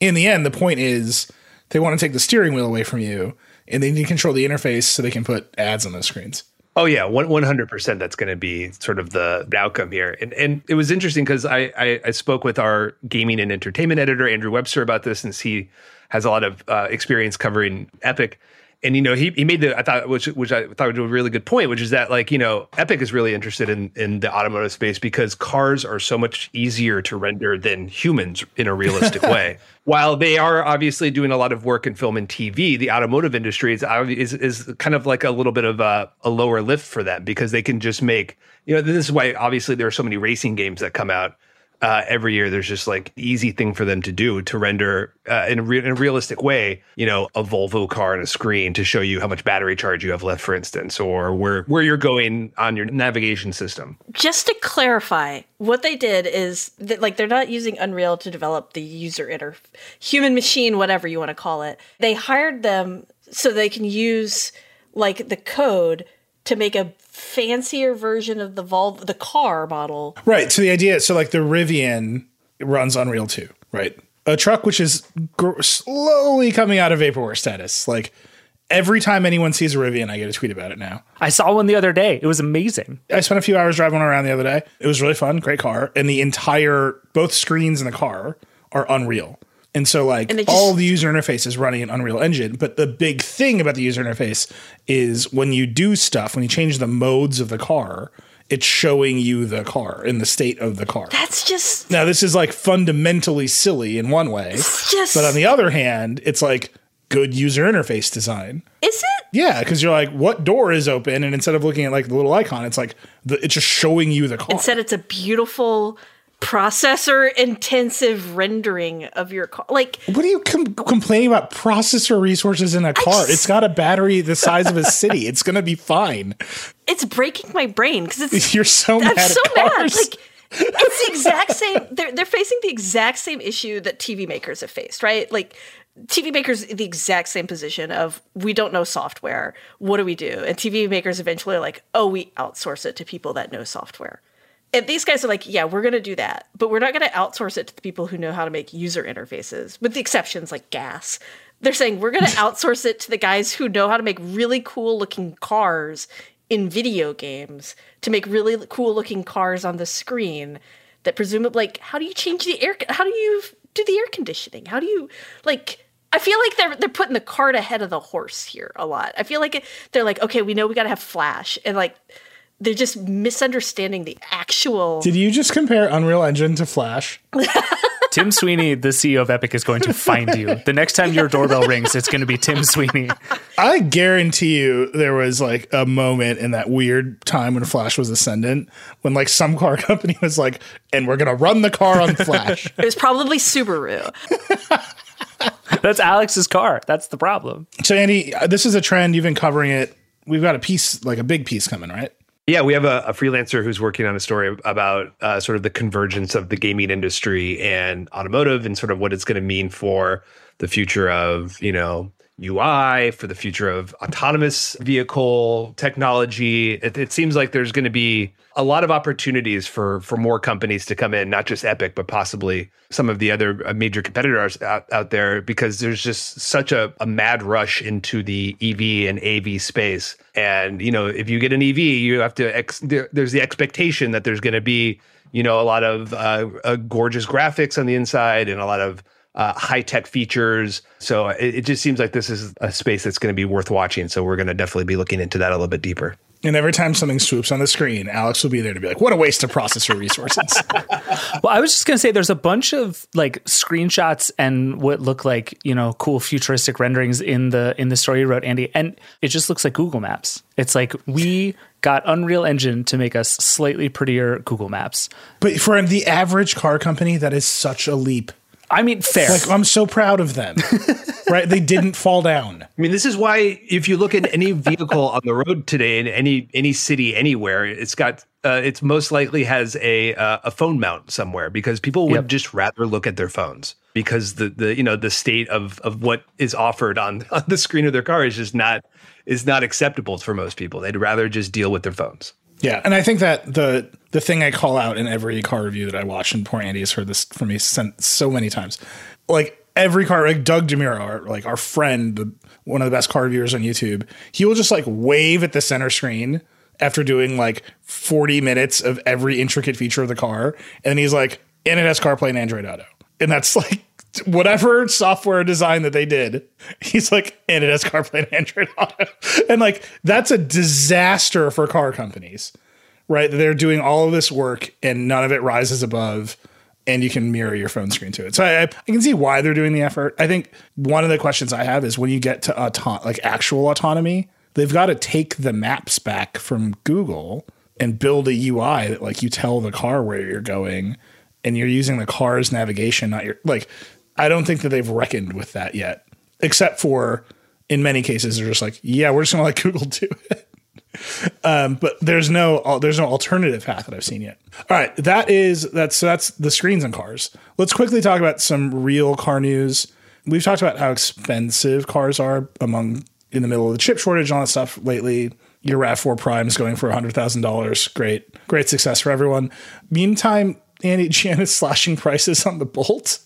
in the end, the point is they want to take the steering wheel away from you and they need to control the interface so they can put ads on those screens. Oh yeah, one hundred percent. That's going to be sort of the outcome here, and and it was interesting because I, I, I spoke with our gaming and entertainment editor Andrew Webster about this, since he has a lot of uh, experience covering Epic, and you know he, he made the I thought which which I thought was a really good point, which is that like you know Epic is really interested in in the automotive space because cars are so much easier to render than humans in a realistic way. While they are obviously doing a lot of work in film and TV, the automotive industry is is, is kind of like a little bit of a, a lower lift for them because they can just make you know this is why obviously there are so many racing games that come out uh, every year there's just like easy thing for them to do to render uh, in, a re- in, a realistic way you know a volvo car on a screen to show you how much battery charge you have left for instance or where where you're going on your navigation system. Just to clarify what they did is that like they're not using unreal to develop the user inter human machine whatever you want to call it. They hired them so they can use like the code to make a fancier version of the Volvo, the car model. Right. So the idea, so like the Rivian runs Unreal 2, right? A truck which is gr- slowly coming out of vaporware status. Like every time anyone sees a Rivian, I get a tweet about it now. I saw one the other day. It was amazing. I spent a few hours driving around the other day. It was really fun, great car, and the entire both screens in the car are Unreal. And so, like, just, all the user interface is running in Unreal Engine. But the big thing about the user interface is when you do stuff, when you change the modes of the car, it's showing you the car in the state of the car. That's just. Now, this is like fundamentally silly in one way. Just, but on the other hand, it's like good user interface design. Is it? Yeah, because you're like, what door is open? And instead of looking at like the little icon, it's like, the, it's just showing you the car. Instead, it's a beautiful processor intensive rendering of your car. Like, what are you com- complaining about processor resources in a car? Just, it's got a battery the size of a city. It's gonna be fine. It's breaking my brain because it's. You're so mad. I'm so mad. Like, it's the exact same. They're they're facing the exact same issue that TV makers have faced, right? Like. TV makers the exact same position of we don't know software. What do we do? And TV makers eventually are like, oh, we outsource it to people that know software and these guys are like, yeah, we're going to do that, but we're not going to outsource it to the people who know how to make user interfaces, with the exceptions like gas. They're saying we're going to outsource it to the guys who know how to make really cool looking cars in video games, to make really cool looking cars on the screen that presumably, like, how do you change the air? How do you do the air conditioning? How do you, like, I feel like they're they're putting the cart ahead of the horse here a lot. I feel like they're like, okay, we know we got to have flash, and like they're just misunderstanding the actual. Did you just compare Unreal Engine to Flash? Tim Sweeney, the CEO of Epic, is going to find you. The next time your doorbell rings, it's going to be Tim Sweeney. I guarantee you there was like a moment in that weird time when Flash was ascendant when like some car company was like, and we're going to run the car on Flash. It was probably Subaru. That's Alex's car. That's the problem. so, Andy, uh, this is a trend. You've been covering it. We've got a piece, like a big piece coming, right? Yeah, we have a, a freelancer who's working on a story about uh, sort of the convergence of the gaming industry and automotive, and sort of what it's going to mean for the future of you know UI, for the future of autonomous vehicle technology. It, it seems like there's going to be a lot of opportunities for for more companies to come in, not just Epic, but possibly some of the other uh, major competitors out, out there, because there's just such a, a mad rush into the EV and AV space. And you know, if you get an EV, you have to. Ex- there, there's the expectation that there's going to be you know a lot of uh, uh, gorgeous graphics on the inside and a lot of uh, high tech features. So it, it just seems like this is a space that's going to be worth watching. So we're going to definitely be looking into that a little bit deeper. And every time something swoops on the screen, Alex will be there to be like, what a waste of processor resources. Well, I was just going to say there's a bunch of like screenshots and what look like, you know, cool futuristic renderings in the in the story you wrote Andy, and it just looks like Google Maps. It's like we got Unreal Engine to make us slightly prettier Google Maps. but for the average car company, that is such a leap. I mean, fair. Like, I'm so proud of them, right? They didn't fall down. I mean, this is why if you look at any vehicle on the road today in any any city anywhere, it's got uh, it's most likely has a uh, a phone mount somewhere because people would Yep. just rather look at their phones because the the you know the state of of what is offered on on the screen of their car is just not is not acceptable for most people. They'd rather just deal with their phones. Yeah, and I think that the the thing I call out in every car review that I watch, and poor Andy has heard this from me so many times, like every car, like Doug DeMuro, our, like our friend, the, one of the best car reviewers on YouTube, he will just like wave at the center screen after doing like 40 minutes of every intricate feature of the car, and he's like, and it has CarPlay and Android Auto, and that's like whatever software design that they did, he's like, and it has CarPlay and Android Auto. And like, that's a disaster for car companies, right? They're doing all of this work and none of it rises above, and you can mirror your phone screen to it. So I, I can see why they're doing the effort. I think one of the questions I have is when you get to auto- like actual autonomy, they've got to take the maps back from Google and build a UI that like you tell the car where you're going and you're using the car's navigation, not your like. I don't think that they've reckoned with that yet, except for in many cases they're just like, yeah, we're just gonna let Google do it. Um, but there's no there's no alternative path that I've seen yet. All right, that is that's so that's the screens and cars. Let's quickly talk about some real car news. We've talked about how expensive cars are among in the middle of the chip shortage and all that stuff lately. Your Rav4 Prime is going for hundred thousand dollars. Great, great success for everyone. Meantime, Andy GM is slashing prices on the Bolt,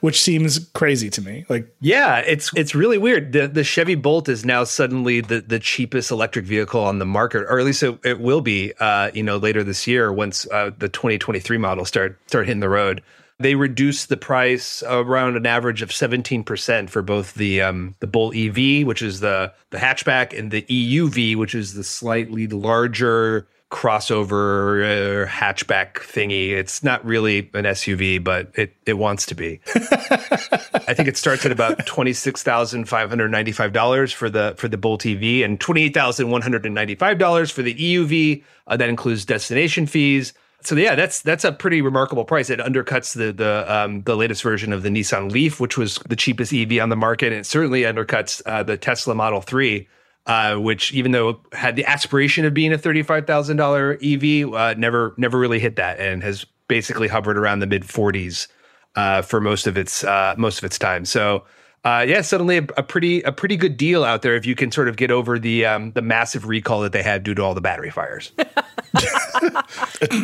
which seems crazy to me. Like Yeah, it's it's really weird. The the Chevy Bolt is now suddenly the the cheapest electric vehicle on the market, or at least it, it will be. Uh, you know, later this year once uh, the 2023 models start start hitting the road. They reduced the price around an average of 17% for both the um, the Bolt EV, which is the the hatchback, and the EUV, which is the slightly larger crossover uh, hatchback thingy. It's not really an SUV, but it it wants to be. I think it starts at about twenty six thousand five hundred ninety five dollars for the for the Bolt EV and twenty eight thousand one hundred and ninety five dollars for the EUV. Uh, that includes destination fees. So yeah, that's that's a pretty remarkable price. It undercuts the the um, the latest version of the Nissan Leaf, which was the cheapest EV on the market, and it certainly undercuts uh, the Tesla Model Three, uh, which even though had the aspiration of being a thirty five thousand dollar EV, uh, never never really hit that, and has basically hovered around the mid forties uh, for most of its uh, most of its time. So. Uh, yeah, suddenly a, a pretty a pretty good deal out there if you can sort of get over the um, the massive recall that they had due to all the battery fires.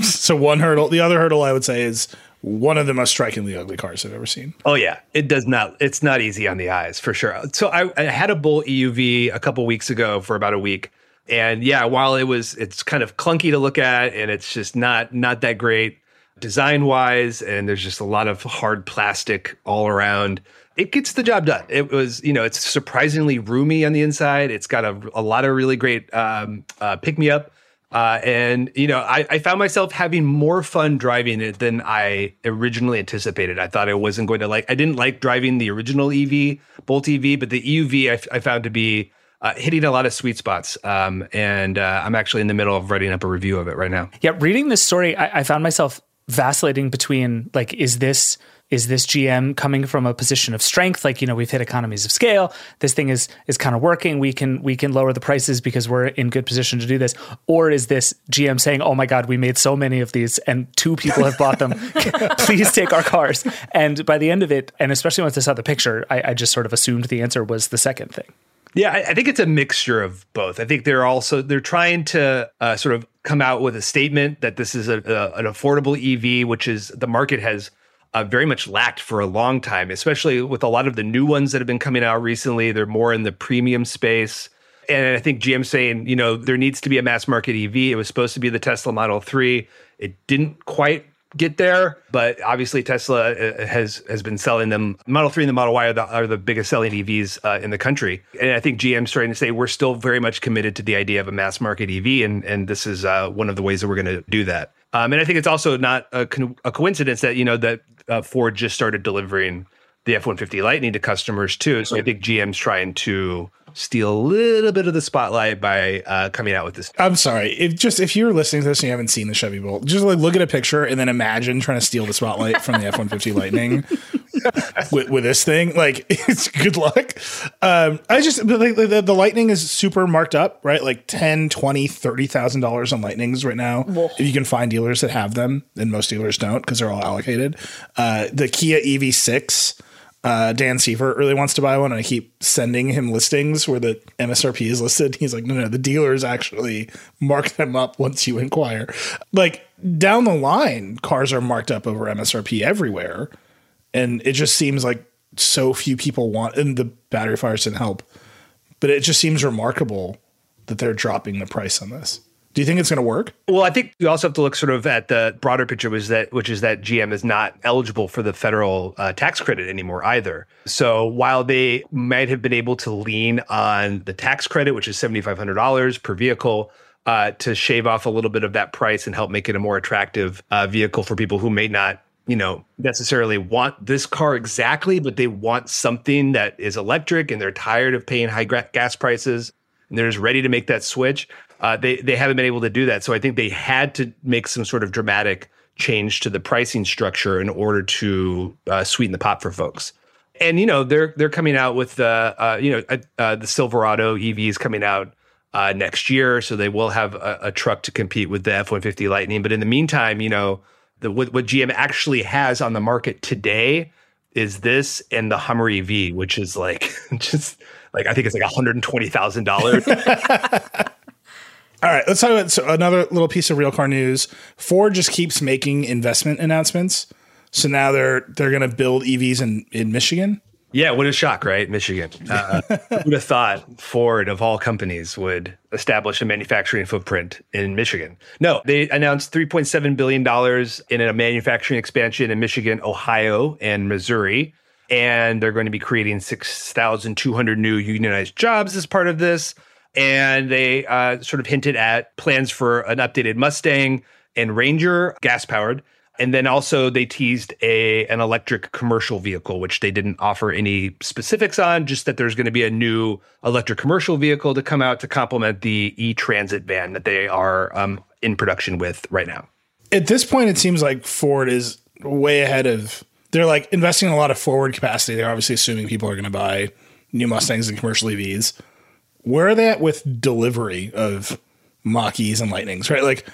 so one hurdle. The other hurdle I would say is one of the most strikingly ugly cars I've ever seen. Oh yeah, it does not. It's not easy on the eyes for sure. So I, I had a Bolt EUV a couple weeks ago for about a week, and yeah, while it was, it's kind of clunky to look at, and it's just not not that great design wise, and there's just a lot of hard plastic all around. It gets the job done. It was, you know, it's surprisingly roomy on the inside. It's got a, a lot of really great um, uh, pick me up. Uh, and you know, I, I, found myself having more fun driving it than I originally anticipated. I thought I wasn't going to like. I didn't like driving the original EV, Bolt EV, but the EUV I, I found to be uh, hitting a lot of sweet spots. Um, and uh, I'm actually in the middle of writing up a review of it right now. Yeah, reading this story, I, I found myself vacillating between like, is this is this GM coming from a position of strength? Like, you know, we've hit economies of scale. This thing is is kind of working. We can we can lower the prices because we're in good position to do this. Or is this GM saying, "Oh my God, we made so many of these, and two people have bought them. Please take our cars." And by the end of it, and especially once I saw the picture, I, I just sort of assumed the answer was the second thing. Yeah, I, I think it's a mixture of both. I think they're also they're trying to uh, sort of come out with a statement that this is a, a, an affordable EV, which is the market has uh, very much lacked for a long time, especially with a lot of the new ones that have been coming out recently. They're more in the premium space. And I think GM saying, you know, there needs to be a mass market EV. It was supposed to be the Tesla Model 3. It didn't quite get there, but obviously Tesla uh, has has been selling them. Model 3 and the Model Y are the, are the biggest selling EVs uh, in the country. And I think GM's trying to say we're still very much committed to the idea of a mass market EV, and, and this is uh, one of the ways that we're going to do that. Um, and I think it's also not a, co- a coincidence that, you know, that uh, Ford just started delivering the F 150 Lightning to customers too. So I think GM's trying to steal a little bit of the spotlight by uh, coming out with this. I'm sorry. If just if you're listening to this and you haven't seen the Chevy Bolt, just like look at a picture and then imagine trying to steal the spotlight from the F-150 Lightning with, with, this thing. Like it's good luck. Um, I just like the, the, Lightning is super marked up, right? Like 10, 20, 30,000 dollars on Lightnings right now. If you can find dealers that have them, and most dealers don't because they're all allocated. Uh, the Kia EV6 uh, Dan Seifert really wants to buy one, and I keep sending him listings where the MSRP is listed. He's like, no, no, the dealers actually mark them up once you inquire. Like down the line, cars are marked up over MSRP everywhere, and it just seems like so few people want. And the battery fires didn't help, but it just seems remarkable that they're dropping the price on this. Do you think it's going to work? Well, I think you also have to look sort of at the broader picture, was that which is that GM is not eligible for the federal uh, tax credit anymore either. So while they might have been able to lean on the tax credit, which is seventy five hundred dollars per vehicle. Uh, to shave off a little bit of that price and help make it a more attractive uh, vehicle for people who may not you know necessarily want this car exactly but they want something that is electric and they're tired of paying high gas prices and they're just ready to make that switch uh, they they haven't been able to do that. So I think they had to make some sort of dramatic change to the pricing structure in order to uh, sweeten the pot for folks. And you know they're they're coming out with the uh, you know uh, uh, the Silverado EV is coming out next year, so they will have a, a truck to compete with the F one fifty Lightning. But in the meantime, you know the what, what GM actually has on the market today is this and the Hummer EV, which is like just like I think it's like one hundred and twenty thousand dollars. All right, let's talk about so another little piece of real car news. Ford just keeps making investment announcements. So now they're they're going to build EVs in in Michigan. Yeah, what a shock, right? Michigan. Uh, would have thought Ford, of all companies, would establish a manufacturing footprint in Michigan? No, they announced $3.7 billion in a manufacturing expansion in Michigan, Ohio, and Missouri. And they're going to be creating 6,200 new unionized jobs as part of this and they uh, sort of hinted at plans for an updated Mustang and Ranger, gas powered. And then also they teased a an electric commercial vehicle, which they didn't offer any specifics on, just that there's going to be a new electric commercial vehicle to come out to complement the e-transit van that they are um, in production with right now. At this point, it seems like Ford is way ahead of. They're like investing in a lot of forward capacity. They're obviously assuming people are going to buy new Mustangs and commercial EVs where are they at with delivery of Mach-E's and Lightnings, right? Like,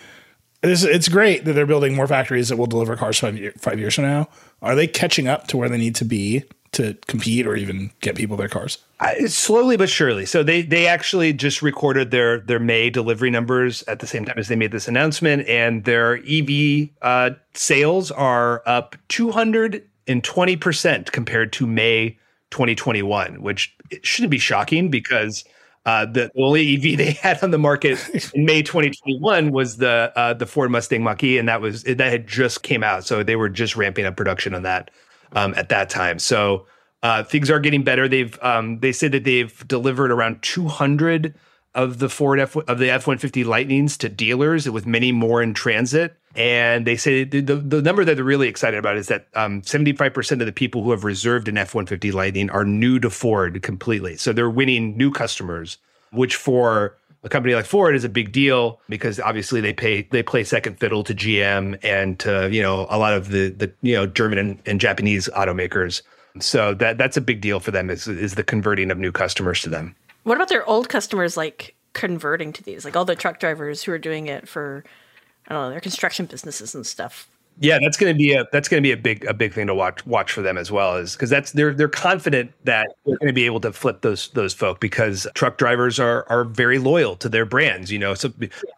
it's, it's great that they're building more factories that will deliver cars five, year, five years from now. Are they catching up to where they need to be to compete or even get people their cars? Uh, slowly but surely. So they they actually just recorded their their May delivery numbers at the same time as they made this announcement, and their EV uh, sales are up two hundred and twenty percent compared to May 2021, which shouldn't be shocking because uh, the only EV they had on the market in May 2021 was the uh, the Ford Mustang Mach-E, and that was that had just came out, so they were just ramping up production on that um, at that time. So uh, things are getting better. They've um, they said that they've delivered around 200 of the Ford F of the F one fifty Lightnings to dealers, with many more in transit. And they say the, the, the number that they're really excited about is that um, seventy five percent of the people who have reserved an F one fifty Lightning are new to Ford completely. So they're winning new customers, which for a company like Ford is a big deal because obviously they pay they play second fiddle to GM and to you know a lot of the the you know German and, and Japanese automakers. So that that's a big deal for them is is the converting of new customers to them. What about their old customers like converting to these? Like all the truck drivers who are doing it for I don't know, their construction businesses and stuff. Yeah, that's going to be a that's going to be a big a big thing to watch watch for them as well, is because that's they're they're confident that they're going to be able to flip those those folk because truck drivers are are very loyal to their brands. You know, so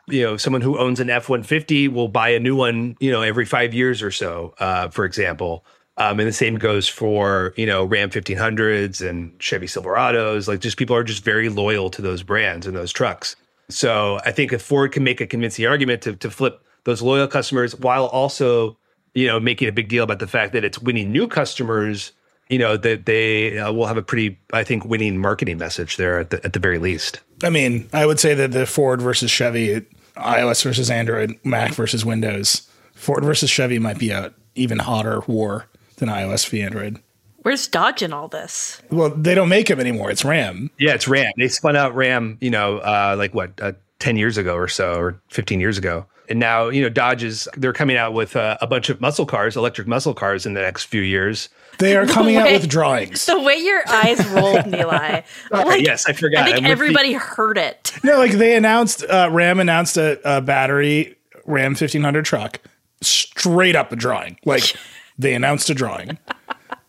you know someone who owns an F one fifty will buy a new one, you know, every five years or so, uh, for example. Um, and the same goes for you know Ram 1500s and Chevy Silverados. Like, just people are just very loyal to those brands and those trucks. So I think if Ford can make a convincing argument to to flip those loyal customers while also you know making a big deal about the fact that it's winning new customers you know that they uh, will have a pretty i think winning marketing message there at the, at the very least I mean, I would say that the Ford versus Chevy, iOS versus Android, Mac versus Windows, Ford versus Chevy might be a even hotter war than iOS v Android. Where's Dodge in all this? Well, they don't make them anymore. It's Ram. yeah it's ram they spun out ram you know uh, like what uh, 10 years ago or so or 15 years ago and now you know dodge is they're coming out with uh, a bunch of muscle cars electric muscle cars in the next few years They are coming out with drawings. The way your eyes rolled, Nilay. Like, yes i forgot I think I'm with the- everybody heard it. No, like they announced, uh, Ram announced a, a battery Ram 1500 truck straight up a drawing. Like they announced a drawing.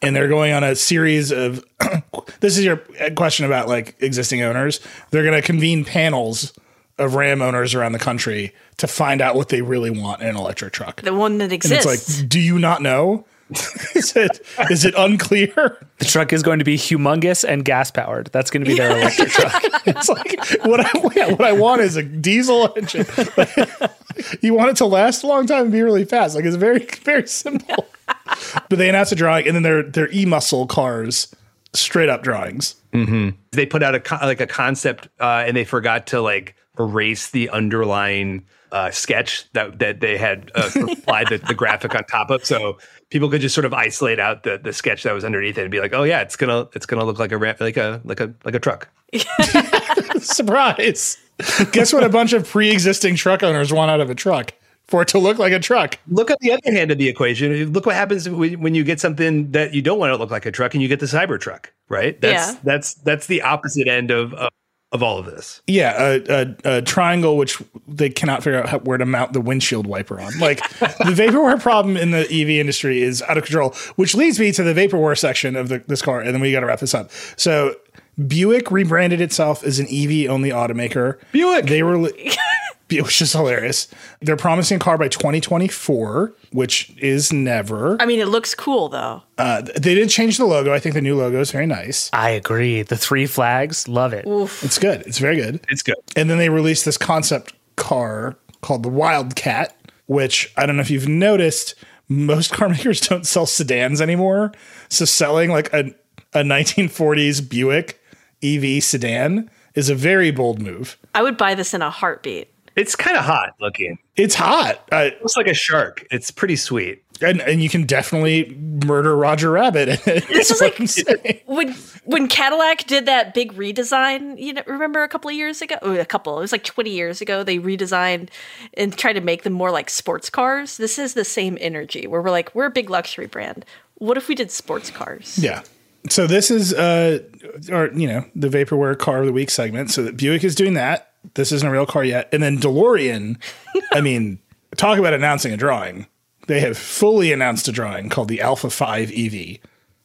And they're going on a series of. this is your question about like existing owners. They're going to convene panels of Ram owners around the country to find out what they really want in an electric truck. The one that exists. And exists. it's like, do you not know? is it is it unclear? The truck is going to be humongous and gas powered. That's going to be their electric truck. It's like what I what I want is a diesel engine. you want it to last a long time and be really fast. Like it's very very simple. But they announced a drawing, and then their their e muscle cars straight up drawings. they put out a co- like a concept uh, and they forgot to like erase the underlying uh, sketch that that they had uh, applied the, the graphic on top of so people could just sort of isolate out the the sketch that was underneath it and be like oh yeah it's gonna it's gonna look like a ra- like a like a like a truck Surprise! Guess what? A bunch of pre-existing truck owners want out of a truck for it to look like a truck. look at the other hand of the equation look what happens when, when you get something that you don't want to look like a truck and you get the cyber truck right that's Yeah. that's that's the opposite end of of, of all of this Yeah, a, a, a triangle which they cannot figure out how, where to mount the windshield wiper on. Like the vaporware problem in the EV industry is out of control, which leads me to the vaporware section of the, this car, and then we got to wrap this up. So Buick rebranded itself as an EV only automaker. Buick! they were. Li- which is hilarious. They're promising a car by 2024, which is never. I mean, it looks cool though. Uh, they did change the logo. I think the new logo is very nice. I agree. The three flags, love it. It's good. It's very good. it's good And then they released this concept car called the Wildcat, which I don't know if you've noticed, most car makers don't sell sedans anymore. So selling like a, a 1940s Buick EV sedan is a very bold move. I would buy this in a heartbeat. it's kind of hot looking It's hot. Uh, looks like a shark it's pretty sweet and, and you can definitely murder Roger Rabbit. This is like when when Cadillac did that big redesign. You know, remember a couple of years ago? Oh, a couple. It was like twenty years ago. They redesigned and tried to make them more like sports cars. This is the same energy where we're like, we're a big luxury brand. What if we did sports cars? Yeah. So this is uh or you know, the vaporware car of the week segment. So that Buick is doing that. This isn't a real car yet. And then DeLorean, I mean, talk about announcing a drawing. They have fully announced a drawing called the Alpha 5 EV.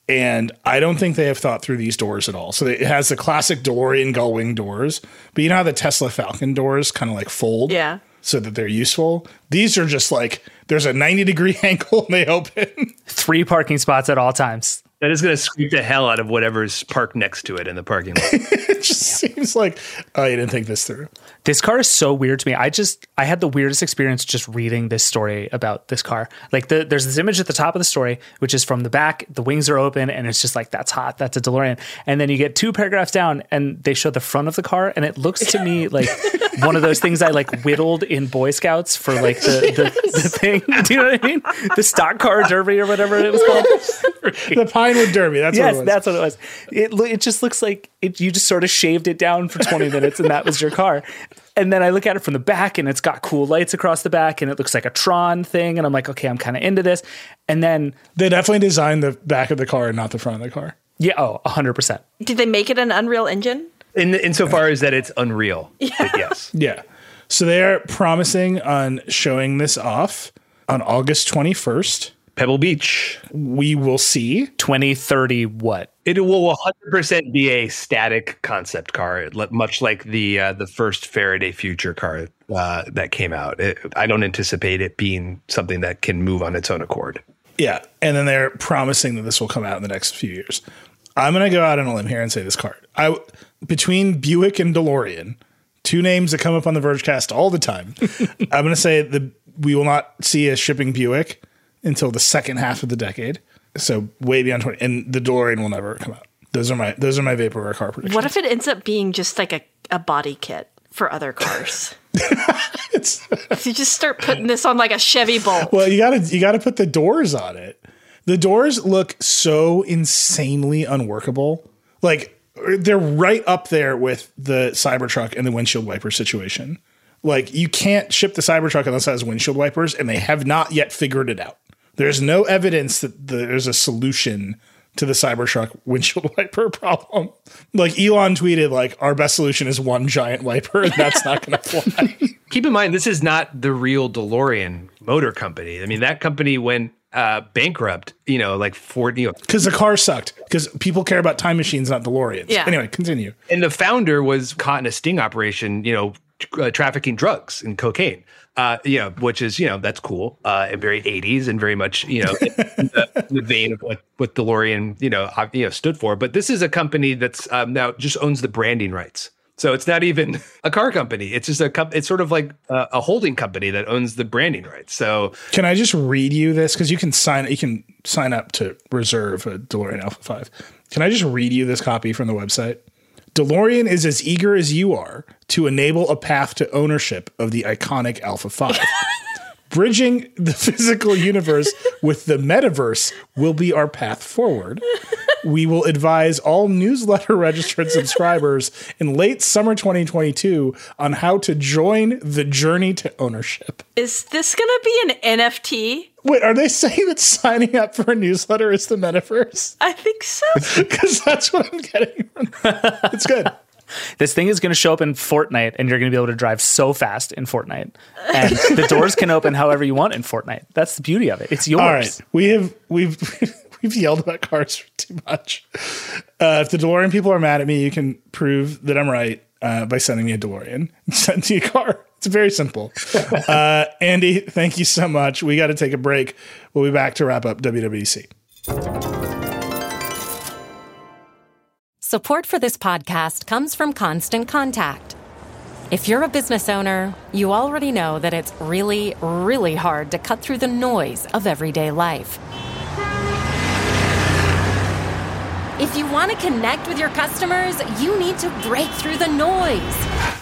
And I don't think they have thought through these doors at all. So it has the classic DeLorean gull wing doors, but you know how the Tesla Falcon doors kind of like fold? Yeah. So that they're useful. These are just like there's a 90 degree angle and they open. Three parking spots at all times. That is going to scrape the hell out of whatever's parked next to it in the parking lot. it just seems like oh, you didn't think this through. This car is so weird to me. I just I had the weirdest experience just reading this story about this car. Like the, there's this image at the top of the story, which is from the back. The wings are open, and it's just like that's hot. That's a DeLorean. And then you get two paragraphs down, and they show the front of the car, and it looks to me like one of those things I like whittled in Boy Scouts for like the the, the thing. Do you know what I mean? The stock car derby or whatever it was called. The Pinewood Derby. That's yes, what it was. Yes, that's what it was. It it just looks like it, you just sort of shaved it down for 20 minutes and that was your car. And then I look at it from the back and it's got cool lights across the back and it looks like a Tron thing and I'm like, okay, I'm kind of into this. And then They definitely designed the back of the car and not the front of the car. yeah, oh, 100%. Did they make it an Unreal Engine? In insofar as that it's unreal. But yes. Yeah. So they're promising on showing this off on August 21st. Pebble Beach. We will see. 2030 what? It will 100% be a static concept car, much like the uh, the first Faraday Future car uh, that came out. It, I don't anticipate it being something that can move on its own accord. Yeah. And then they're promising that this will come out in the next few years. I'm going to go out on a limb here and say this car. I between Buick and DeLorean, two names that come up on the Vergecast all the time. I'm going to say the we will not see a shipping Buick until the second half of the decade. So way beyond 20 and the DeLorean will never come out. Those are my those are my vaporware car predictions. What if it ends up being just like a, a body kit for other cars? If you just start putting this on like a Chevy Bolt. Well, you gotta you gotta put the doors on it. The doors look so insanely unworkable. Like they're right up there with the Cybertruck and the windshield wiper situation. Like you can't ship the Cybertruck unless it has windshield wipers, and they have not yet figured it out. There's no evidence that there's a solution to the Cybertruck windshield wiper problem. Like Elon tweeted, like our best solution is one giant wiper, and that's not going to fly. Keep in mind, this is not the real DeLorean Motor Company. I mean, that company went uh, bankrupt. You know, like four. You know, Because the car sucked. Because people care about time machines, not DeLoreans. Yeah. Anyway, continue. and the founder was caught in a sting operation. You know, uh, trafficking drugs and cocaine. Uh, you know, which is you know that's cool uh, and very 80s and very much you know the, the vein of what what DeLorean you know you know stood for. But this is a company that's um, now just owns the branding rights. So it's not even a car company. It's just a comp- It's sort of like a, a holding company that owns the branding rights. So Can I just read you this? Because you can sign you can sign up to reserve a DeLorean Alpha 5. Can I just read you this copy from the website? DeLorean is as eager as you are to enable a path to ownership of the iconic Alpha 5. Bridging the physical universe with the metaverse will be our path forward. We will advise all newsletter registered subscribers in late summer 2022 on how to join the journey to ownership. Is this going to be an NFT? Wait, are they saying that signing up for a newsletter is the metaverse? I think so. Because that's what I'm getting. It's good. This thing is going to show up in Fortnite and you're going to be able to drive so fast in Fortnite. And the doors can open however you want in Fortnite. That's the beauty of it. It's yours. All right, we have we've we've yelled about cars too much. Uh, if the DeLorean people are mad at me, you can prove that I'm right uh, by sending me a DeLorean. And send me a car. It's very simple. Uh, Andy, thank you so much. We got to take a break. We'll be back to wrap up WWDC. Support for this podcast comes from Constant Contact. If you're a business owner, you already know that it's really, really hard to cut through the noise of everyday life. If you want to connect with your customers, you need to break through the noise.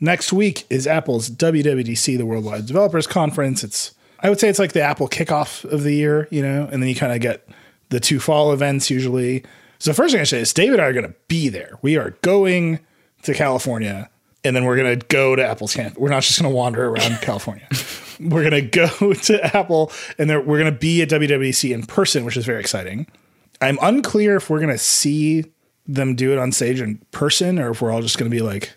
Next week is Apple's WWDC, the Worldwide Developers Conference. It's I would say it's like the Apple kickoff of the year, you know, and then you kind of get the two fall events usually. So first thing I say is David and I are going to be there. We are going to California, and then we're going to go to Apple's camp. We're not just going to wander around California. We're going to go to Apple, and we're going to be at WWDC in person, which is very exciting. I'm unclear if we're going to see them do it on stage in person, or if we're all just going to be like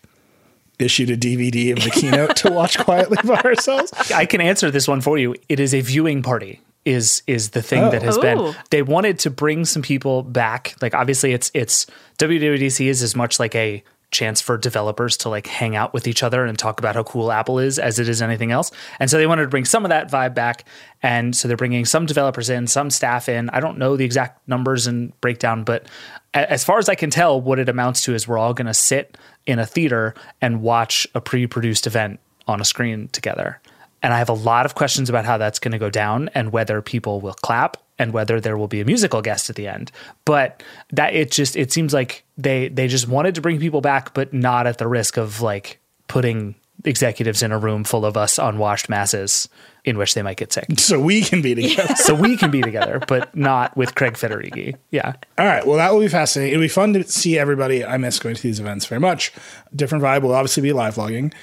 issued a DVD of the keynote to watch quietly by ourselves. I can answer this one for you. It is a viewing party. Is is the thing that has Oh. been they wanted to bring some people back. Like obviously it's it's WWDC is as much like a chance for developers to like hang out with each other and talk about how cool Apple is as it is anything else. And so they wanted to bring some of that vibe back. And so they're bringing some developers in, some staff in. I don't know the exact numbers and breakdown, but as far as I can tell, what it amounts to is we're all going to sit in a theater and watch a pre-produced event on a screen together. And I have a lot of questions about how that's going to go down and whether people will clap and whether there will be a musical guest at the end. But that it just it seems like they they just wanted to bring people back, but not at the risk of like putting executives in a room full of us unwashed masses in which they might get sick. So we can be together. so we can be together, but not with Craig Federighi. Yeah. All right. Well, that will be fascinating. It'll be fun to see everybody. I miss going to these events very much. Different vibe will obviously be live vlogging.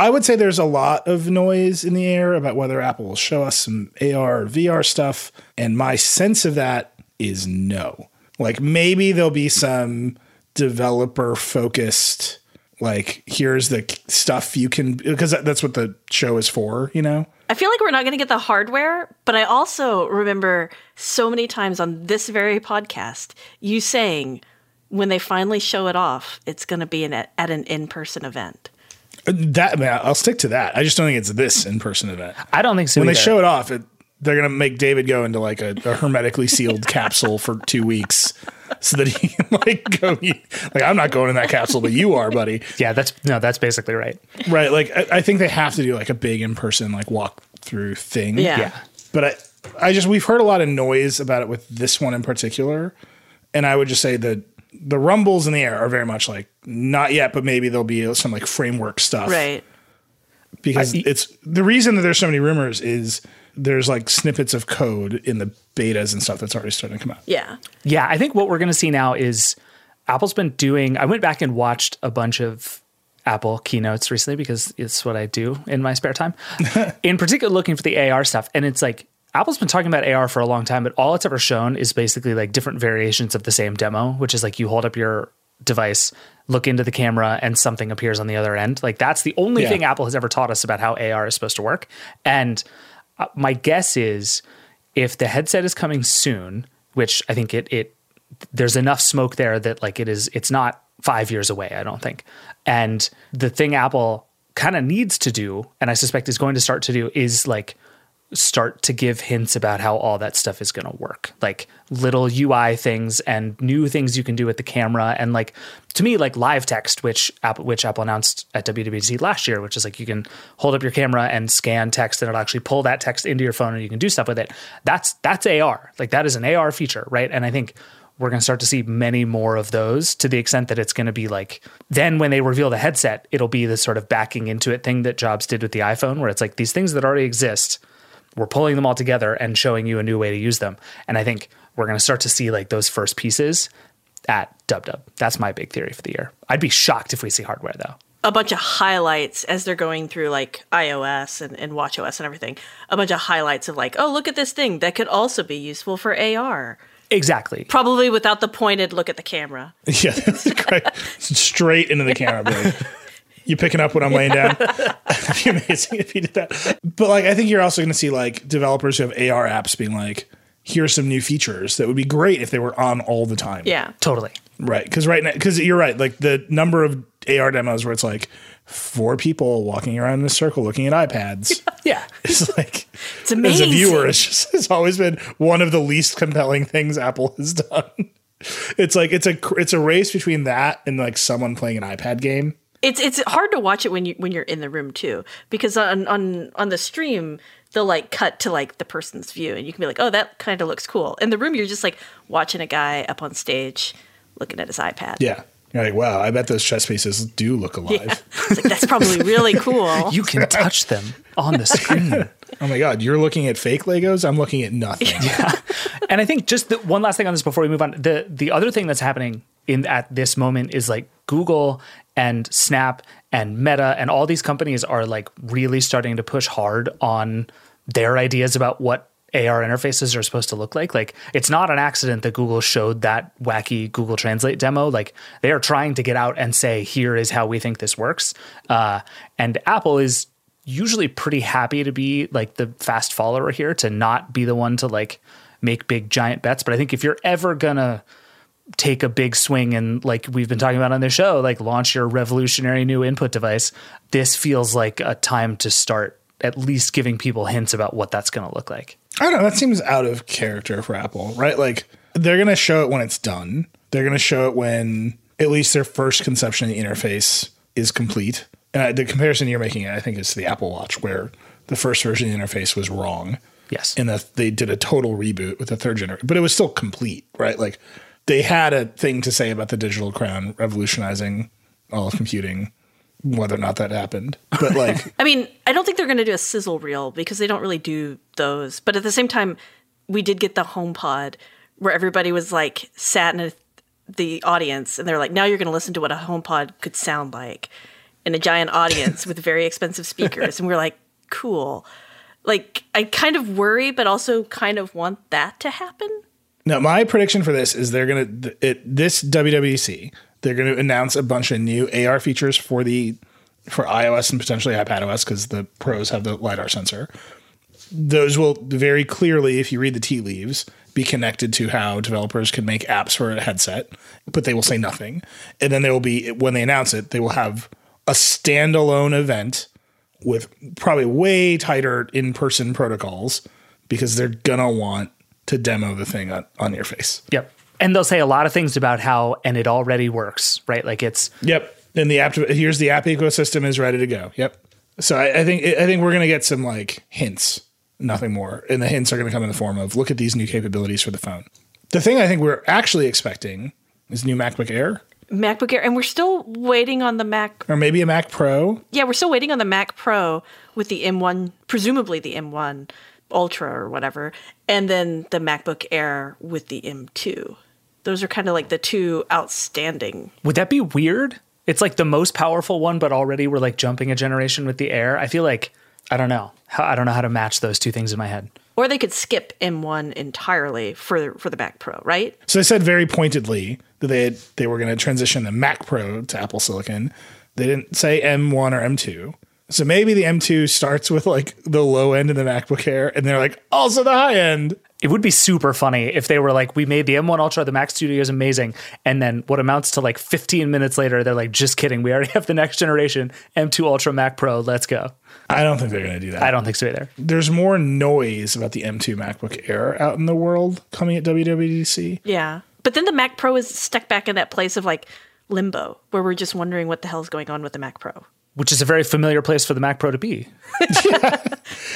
I would say there's a lot of noise in the air about whether Apple will show us some AR or VR stuff. And my sense of that is no. Like maybe there'll be some developer focused, like, here's the stuff you can, because that's what the show is for, you know? I feel like we're not going to get the hardware, but I also remember so many times on this very podcast you saying when they finally show it off, it's going to be an, at an in person event. That, man, I'll stick to that. I just don't think it's this in person event. I don't think so. when they show it off, it, they're gonna make David go into like a, a hermetically sealed capsule for two weeks, so that he can like go. Like I'm not going in that capsule, but you are, buddy. Yeah, that's no, that's basically right. Right? Like I, I think they have to do like a big in person like walk through thing. Yeah. Yeah. But I, I just we've heard a lot of noise about it with this one in particular, and I would just say that the rumbles in the air are very much like not yet, but maybe there'll be some like framework stuff, Right. because it's the reason that there's so many rumors is there's like snippets of code in the betas and stuff that's already starting to come out. Yeah. Yeah, I think what we're going to see now is Apple's been doing. I went back and watched a bunch of Apple keynotes recently because it's what I do in my spare time. in particular, looking for the AR stuff, and it's like Apple's been talking about AR for a long time, but all it's ever shown is basically like different variations of the same demo, which is like you hold up your device, look into the camera, and something appears on the other end. Like that's the only Yeah. thing Apple has ever taught us about how AR is supposed to work. And uh, my guess is if the headset is coming soon, which I think it it there's enough smoke there that like it is it's not 5 years away, I don't think. And the thing Apple kind of needs to do and I suspect is going to start to do is like start to give hints about how all that stuff is going to work. Like little ui things and new things you can do with the camera and like to me like live text which apple which apple announced at wwdc last year which is like you can hold up your camera and scan text and it'll actually pull that text into your phone and you can do stuff with it. That's that's ar like that is an ar feature right? And i think we're going to start to see many more of those to the extent that it's going to be like then when they reveal the headset it'll be this sort of backing into it thing that jobs did with the iphone where it's like these things that already exist we're pulling them all together and showing you a new way to use them. And I think we're going to start to see like those first pieces at Dub Dub. That's my big theory for the year. I'd be shocked if we see hardware though. A bunch of highlights as they're going through like iOS and, and WatchOS and everything. A bunch of highlights of like, oh, look at this thing that could also be useful for AR. Exactly. Probably without the pointed look at the camera. Yeah, that's great. Straight into the camera. Blade. You picking up what I'm laying down? It'd be amazing if you did that. But like, I think you're also going to see like developers who have AR apps being like, "Here's some new features that would be great if they were on all the time." Yeah. Totally. right. Because right now, because you're right. Like the number of AR demos where it's like four people walking around in a circle looking at iPads. Yeah. It's like It's amazing. as a viewer, it's just it's always been one of the least compelling things Apple has done. It's like it's a it's a race between that and like someone playing an iPad game. It's it's hard to watch it when you when you're in the room too, because on on on the stream they'll like cut to like the person's view, and you can be like, oh, that kind of looks cool. In the room, you're just like watching a guy up on stage looking at his iPad. Yeah, you're like, wow, I bet those chess pieces do look alive. Yeah. Like, that's probably really cool. You can touch them on the screen. Oh my god, you're looking at fake Legos. I'm looking at nothing. Yeah. And I think just the, one last thing on this before we move on. The the other thing that's happening in at this moment is like Google and Snap and Meta and all these companies are like really starting to push hard on their ideas about what AR interfaces are supposed to look like. Like it's not an accident that Google showed that wacky Google Translate demo. Like they are trying to get out and say, here is how we think this works. Uh, and Apple is usually pretty happy to be like the fast follower here to not be the one to like make big giant bets. But I think if you're ever gonna take a big swing and like we've been talking about on the show, like launch your revolutionary new input device, this feels like a time to start at least giving people hints about what that's gonna look like. I don't know. That seems out of character for Apple, right? Like they're going to show it when it's done. They're going to show it when at least their first conception of the interface is complete. And I, the comparison you're making, I think, is to the Apple Watch, where the first version of the interface was wrong. Yes. And they did a total reboot with the third generation, but it was still complete, right? Like they had a thing to say about the digital crown revolutionizing all of computing, whether or not that happened. But like, I mean, I don't think they're going to do a sizzle reel because they don't really do those. But at the same time, we did get the HomePod where everybody was like sat in a, the audience and they're like, now you're going to listen to what a HomePod could sound like in a giant audience with very expensive speakers. And we're like, cool. Like, I kind of worry, but also kind of want that to happen. No, my prediction for this is they're gonna it this WWDC they're gonna announce a bunch of new AR features for the for iOS and potentially iPadOS because the pros have the lidar sensor. Those will very clearly, if you read the tea leaves, be connected to how developers can make apps for a headset, but they will say nothing. And then there will be when they announce it, they will have a standalone event with probably way tighter in-person protocols because they're gonna want to demo the thing on, on your face. Yep. And they'll say a lot of things about how, and it already works, right? Like it's Yep. And the app here's the app ecosystem is ready to go. Yep. So I, I think I think we're gonna get some like hints, nothing more. And the hints are gonna come in the form of look at these new capabilities for the phone. The thing I think we're actually expecting is new MacBook Air MacBook Air, and we're still waiting on the Mac or maybe a Mac Pro. Yeah, we're still waiting on the Mac Pro with the M1, presumably the M1 Ultra or whatever, and then the MacBook Air with the M2. Those are kind of like the two outstanding. Would that be weird? It's like the most powerful one, but already we're like jumping a generation with the Air. I feel like I don't know. How, I don't know how to match those two things in my head. Or they could skip M1 entirely for for the Mac Pro, right? So they said very pointedly that they had, they were going to transition the Mac Pro to Apple Silicon. They didn't say M1 or M2. So maybe the M2 starts with like the low end of the MacBook Air, and they're like also the high end. It would be super funny if they were like, we made the M1 Ultra, the Mac Studio is amazing. And then what amounts to like 15 minutes later, they're like, just kidding. We already have the next generation M2 Ultra Mac Pro. Let's go. I don't think they're going to do that. I don't think so either. There's more noise about the M2 MacBook Air out in the world coming at WWDC. Yeah. But then the Mac Pro is stuck back in that place of like limbo where we're just wondering what the hell's going on with the Mac Pro. Which is a very familiar place for the Mac Pro to be.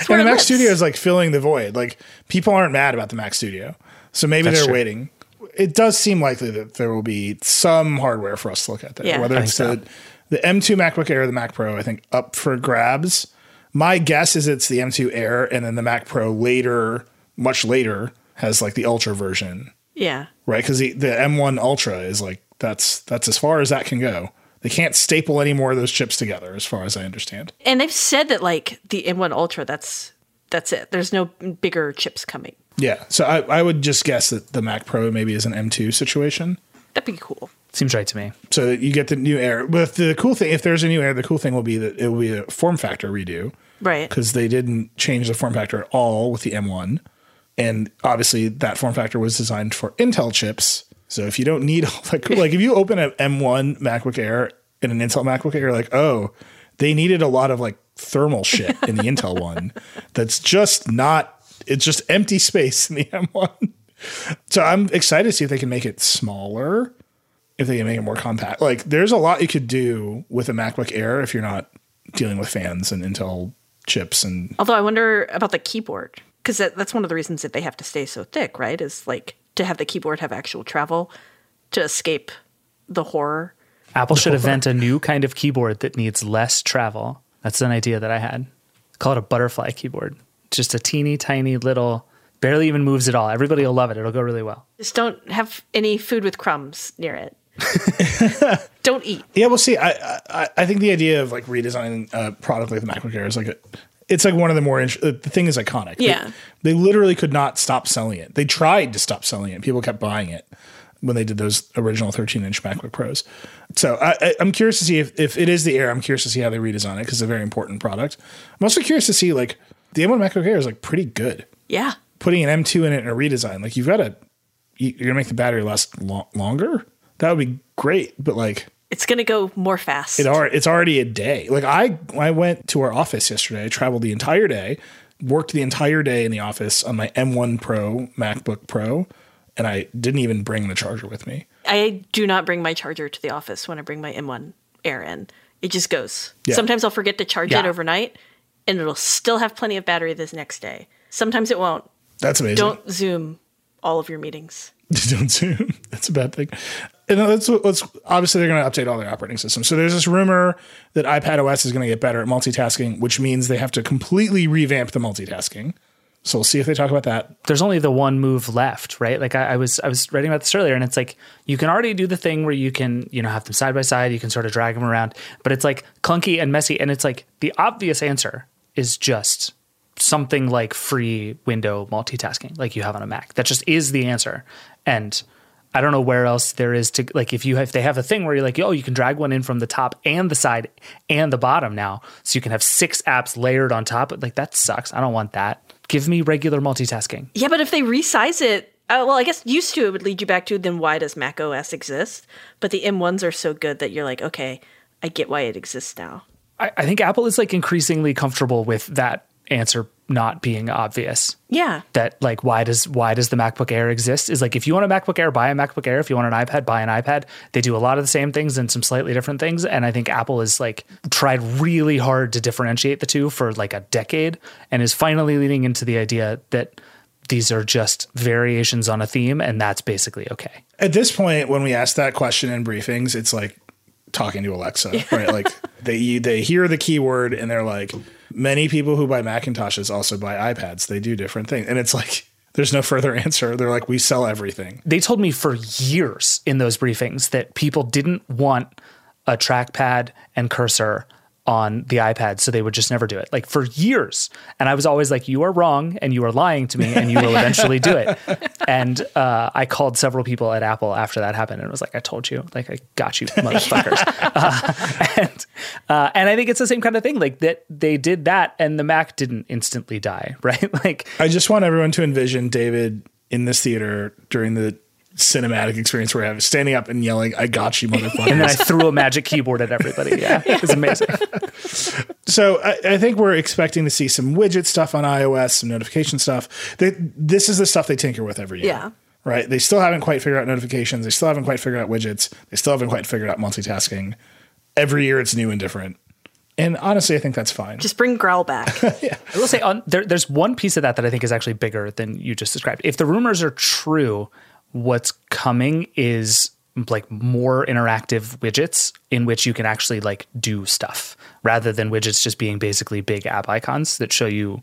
And the Mac lives. Studio is like filling the void. Like people aren't mad about the Mac Studio. So maybe That's they're true. waiting. It does seem likely that there will be some hardware for us to look at there. Yeah. Whether it's think the, the M2 MacBook Air or the Mac Pro, I think up for grabs. My guess is it's the M2 Air and then the Mac Pro later, much later, has like the Ultra version, Yeah. right? Because the, the M1 Ultra is like that's that's as far as that can go. They can't staple any more of those chips together, as far as I understand. And they've said that like the M1 Ultra, that's that's it. There's no bigger chips coming. Yeah, so I, I would just guess that the Mac Pro maybe is an M2 situation. That'd be cool. Seems right to me. So that you get the new Air. But the cool thing, if there's a new Air, the cool thing will be that it will be a form factor redo Right. because they didn't change the form factor at all with the M1. And obviously, that form factor was designed for Intel chips. So if you don't need all that, cool, like if you open an M1 MacBook Air and an Intel MacBook Air, you're like, oh, they needed a lot of like thermal shit in the Intel one. That's just not. It's just empty space in the M1. So I'm excited to see if they can make it smaller, if they can make it more compact. Like there's a lot you could do with a MacBook Air if you're not dealing with fans and Intel chips and Although I wonder about the keyboard because that, that's one of the reasons that they have to stay so thick, right? Is like to have the keyboard have actual travel to escape the horror. Apple should invent a new kind of keyboard that needs less travel. That's an idea that I had. Call it a butterfly keyboard. Just a teeny tiny little, barely even moves at all. Everybody will love it. It'll go really well. Just don't have any food with crumbs near it. don't eat. Yeah, we'll see. I, I I think the idea of like redesigning a product like the MacBook Air is like a, it's like one of the more int- the thing is iconic. They- Yeah. they, literally could not stop selling it. They tried to stop selling it. People kept buying it when they did those original 13 inch MacBook Pros. So I, I, I'm curious to see if if it is the Air. I'm curious to see how they redesign it because it's a very important product. I'm also curious to see like the M1 MacBook Air is like pretty good. Yeah. Putting an M2 in it in a redesign, like you've got to you're gonna make the battery last lo- longer. That would be great, but like It's going to go more fast. it are it's already a day. Like I I went to our office yesterday. I traveled the entire day, worked the entire day in the office on my M1 Pro MacBook Pro, and I didn't even bring the charger with me. I do not bring my charger to the office when I bring my M1 Air in. It just goes. Yeah. Sometimes I'll forget to charge it overnight and it'll still have plenty of battery this next day. Sometimes it won't. That's amazing. Don't Zoom all of your meetings. don't zoom. That's a bad thing. And what- what's obviously they're going to update all their operating systems. So there's this rumor that iPad OS is going to get better at multitasking, which means they have to completely revamp the multitasking. So we'll see if they talk about that. there's only the one move left, right? Like I, I was I was writing about this earlier, and it's like you can already do the thing where you can you know have them side by side, you can sort of drag them around, but it's like clunky and messy, and it's like the obvious answer is just something like free window multitasking, like you have on a Mac. That just is the answer, and I don't know where else there is to like if you have, if they have a thing where you're like, oh, you can drag one in from the top and the side and the bottom now, so you can have six apps layered on top. Like that sucks. I don't want that. Give me regular multitasking. Yeah, but if they resize it, uh, well, I guess used to it would lead you back to then why does Mac OS exist? But the M1s are so good that you're like, okay, I get why it exists now. I, I think Apple is like increasingly comfortable with that answer not being obvious. Yeah. That like why does why does the MacBook Air exist? Is like if you want a MacBook Air, buy a MacBook Air. If you want an iPad, buy an iPad. They do a lot of the same things and some slightly different things. And I think Apple has like tried really hard to differentiate the two for like a decade and is finally leading into the idea that these are just variations on a theme and that's basically okay. At this point, when we ask that question in briefings, it's like talking to Alexa, right? Like they they hear the keyword and they're like, many people who buy Macintoshes also buy iPads. They do different things, and it's like there's no further answer. They're like, we sell everything. they told me for years in those briefings that people didn't want a trackpad and cursor on the iPad, so they would just never do it. Like for years. And I was always like, you are wrong and you are lying to me and you will eventually do it. And uh, I called several people at Apple after that happened and was like, I told you, like, I got you, motherfuckers. uh, and, uh, and I think it's the same kind of thing, like that they did that and the Mac didn't instantly die, right? Like, I just want everyone to envision David in this theater during the cinematic experience we're having, standing up and yelling, "I got you, motherfucker!" and then I threw a magic keyboard at everybody. Yeah, it was amazing. So I, I think we're expecting to see some widget stuff on iOS, some notification stuff. They, this is the stuff they tinker with every year. Yeah. Right. They still haven't quite figured out notifications. They still haven't quite figured out widgets. They still haven't quite figured out multitasking. Every year it's new and different. And honestly, I think that's fine. Just bring Growl back. I will say on there, there's one piece of that that I think is actually bigger than you just described. If the rumors are true, what's coming is like more interactive widgets in which you can actually like do stuff rather than widgets just being basically big app icons that show you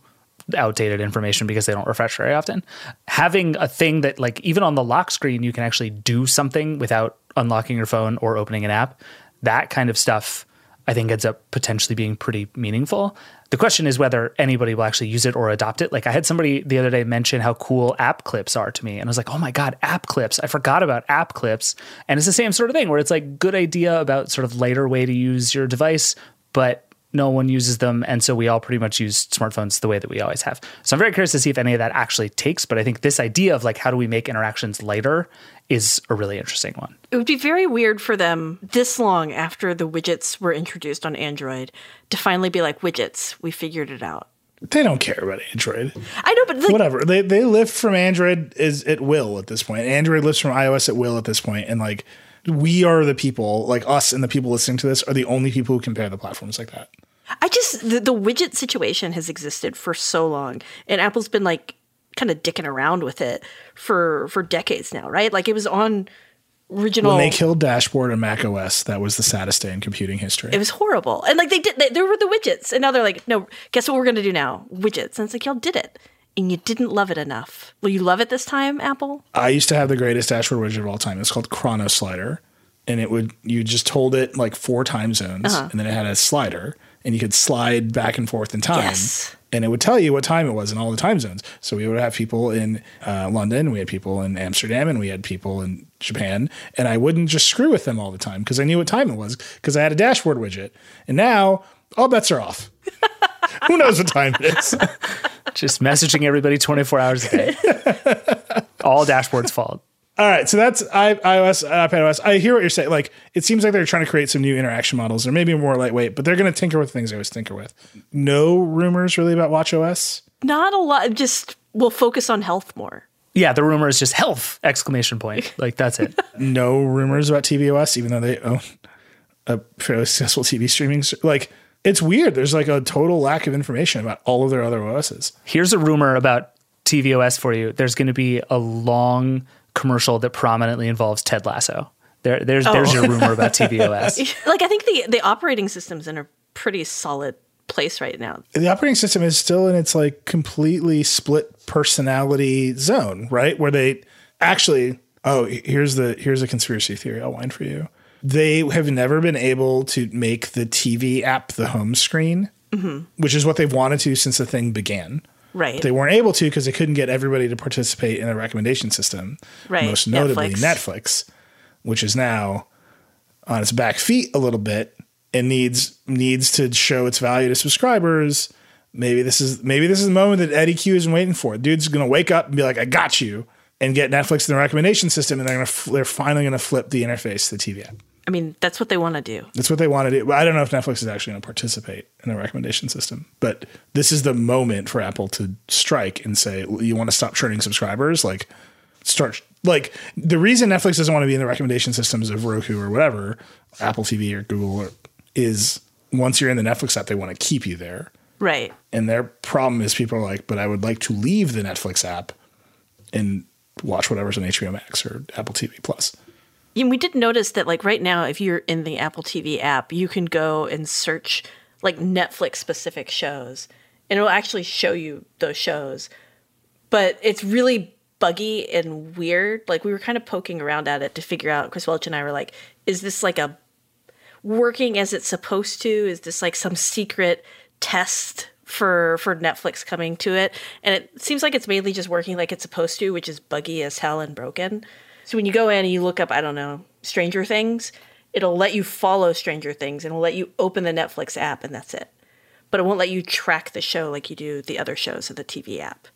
outdated information because they don't refresh very often. Having a thing that like even on the lock screen you can actually do something without unlocking your phone or opening an app, that kind of stuff I think ends up potentially being pretty meaningful. The question is whether anybody will actually use it or adopt it. Like I had somebody the other day mention how cool app clips are to me. And I was like, oh my God, app clips. I forgot about app clips. And it's the same sort of thing where it's like good idea about sort of lighter way to use your device, but no one uses them. And so we all pretty much use smartphones the way that we always have. So I'm very curious to see if any of that actually takes. But I think this idea of like, how do we make interactions lighter is a really interesting one. It would be very weird for them this long after the widgets were introduced on Android to finally be like, widgets, we figured it out. They don't care about Android. I know, but like, Whatever. They they lift from Android is at will at this point. Android lifts from iOS at will at this point, and like we are the people, like us and the people listening to this, are the only people who compare the platforms like that. I just the, the widget situation has existed for so long, and Apple's been like kind of dicking around with it for for decades now, right? Like it was on original. When they killed Dashboard and Mac OS, that was the saddest day in computing history. it was horrible, and like they did, they, there were the widgets, and now they're like, no, guess what we're gonna do now? Widgets, and it's like y'all did it, and you didn't love it enough. Will you love it this time, Apple? I used to have the greatest dashboard widget of all time. It's called Chrono Slider, and it would you just hold it like four time zones, Uh-huh. and then it had a slider, and you could slide back and forth in time, Yes. and it would tell you what time it was in all the time zones. So we would have people in uh, London, we had people in Amsterdam, and we had people in Japan, and I wouldn't just screw with them all the time because I knew what time it was because I had a dashboard widget, and now all bets are off. Who knows what time it is? Just messaging everybody 24 hours a day. All dashboards fault. All right, so that's iOS, iPadOS. I hear what you're saying. Like, it seems like they're trying to create some new interaction models, or maybe more lightweight, but they're going to tinker with things they always tinker with. No rumors really about WatchOS. Not a lot. Just we'll focus on health more. Yeah, the rumor is just health exclamation point. Like that's it. No rumors about tvOS, even though they own a fairly successful TV streaming. s- Like, it's weird. There's like a total lack of information about all of their other OSs. Here's a rumor about tvOS for you. There's going to be a long commercial that prominently involves Ted Lasso. There, there's oh. there's your rumor about tvOS. Like I think the the operating system's in a pretty solid place right now. The operating system is still in its like completely split personality zone, right? Where they actually, oh, here's the here's a conspiracy theory I'll wind for you. They have never been able to make the TV app the home screen, mm-hmm. which is what they've wanted to since the thing began. Right. They weren't able to because they couldn't get everybody to participate in a recommendation system. Right, Most notably Netflix. Netflix, which is now on its back feet a little bit and needs needs to show its value to subscribers. Maybe this is maybe this is the moment that Eddy Cue is waiting for. Dude's gonna wake up and be like, "I got you," and get Netflix in the recommendation system, and they're gonna f- they're finally gonna flip the interface to the TV app. I mean, that's what they want to do. That's what they want to do. I don't know if Netflix is actually going to participate in the recommendation system. But this is the moment for Apple to strike and say, "You want to stop churning subscribers? Like, start like the reason Netflix doesn't want to be in the recommendation systems of Roku or whatever, Apple TV or Google, or, is once you're in the Netflix app, they want to keep you there. Right. And their problem is people are like, but I would like to leave the Netflix app and watch whatever's on HBO Max or Apple TV Plus. And we did notice that, like, right now, if you're in the Apple TV app, you can go and search like Netflix specific shows, and it'll actually show you those shows. But it's really buggy and weird. Like, we were kind of poking around at it to figure out. Chris Welch and I were like, is this like a working as it's supposed to? Is this like some secret test for for Netflix coming to it? And it seems like it's mainly just working like it's supposed to, which is buggy as hell and broken. So when you go in and you look up, I don't know, Stranger Things, it'll let you follow Stranger Things and it'll let you open the Netflix app and that's it. But it won't let you track the show like you do the other shows in the TV app.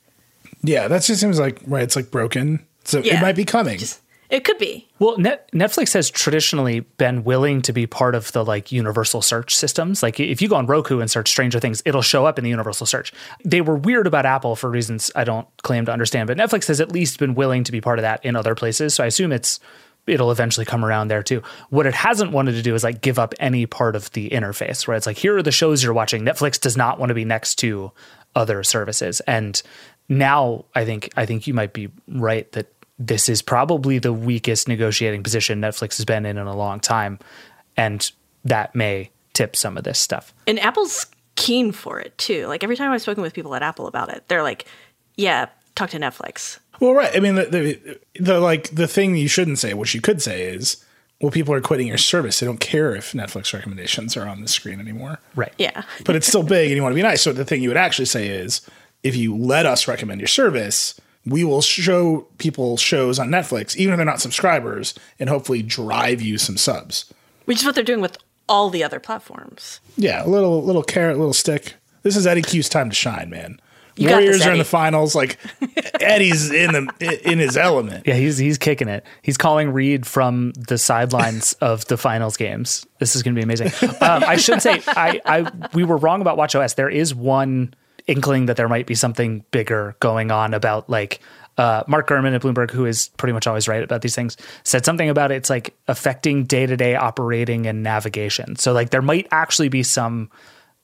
Yeah, that just seems like right. It's like broken, so Yeah. it might be coming. Just it could be. Well, Net- Netflix has traditionally been willing to be part of the like universal search systems. Like if you go on Roku and search Stranger Things, it'll show up in the universal search. They were weird about Apple for reasons I don't claim to understand, but Netflix has at least been willing to be part of that in other places. So I assume it's it'll eventually come around there too. What it hasn't wanted to do is like give up any part of the interface where it's like here are the shows you're watching. Netflix does not want to be next to other services. And now I think I think you might be right that this is probably the weakest negotiating position Netflix has been in in a long time, and that may tip some of this stuff. And Apple's keen for it too. Like every time I've spoken with people at Apple about it, they're like, "Yeah, talk to Netflix." Well, right. I mean, the, the, the like the thing you shouldn't say, which you could say, is well, people are quitting your service. They don't care if Netflix recommendations are on the screen anymore. Right. Yeah. But it's still big and you want to be nice. So the thing you would actually say is if you let us recommend your service, we will show people shows on Netflix, even if they're not subscribers, and hopefully drive you some subs. Which is what they're doing with all the other platforms. Yeah, a little little carrot, little stick. This is Eddy Cue's time to shine, man. You Warriors this, are in the finals. Like Eddy's in the in his element. Yeah, he's he's kicking it. He's calling Reed from the sidelines of the finals games. This is going to be amazing. Um, I should say, I, I we were wrong about WatchOS. There is one inkling that there might be something bigger going on about like uh, Mark Gurman at Bloomberg, who is pretty much always right about these things, said something about it's like affecting day to day operating and navigation. So like there might actually be some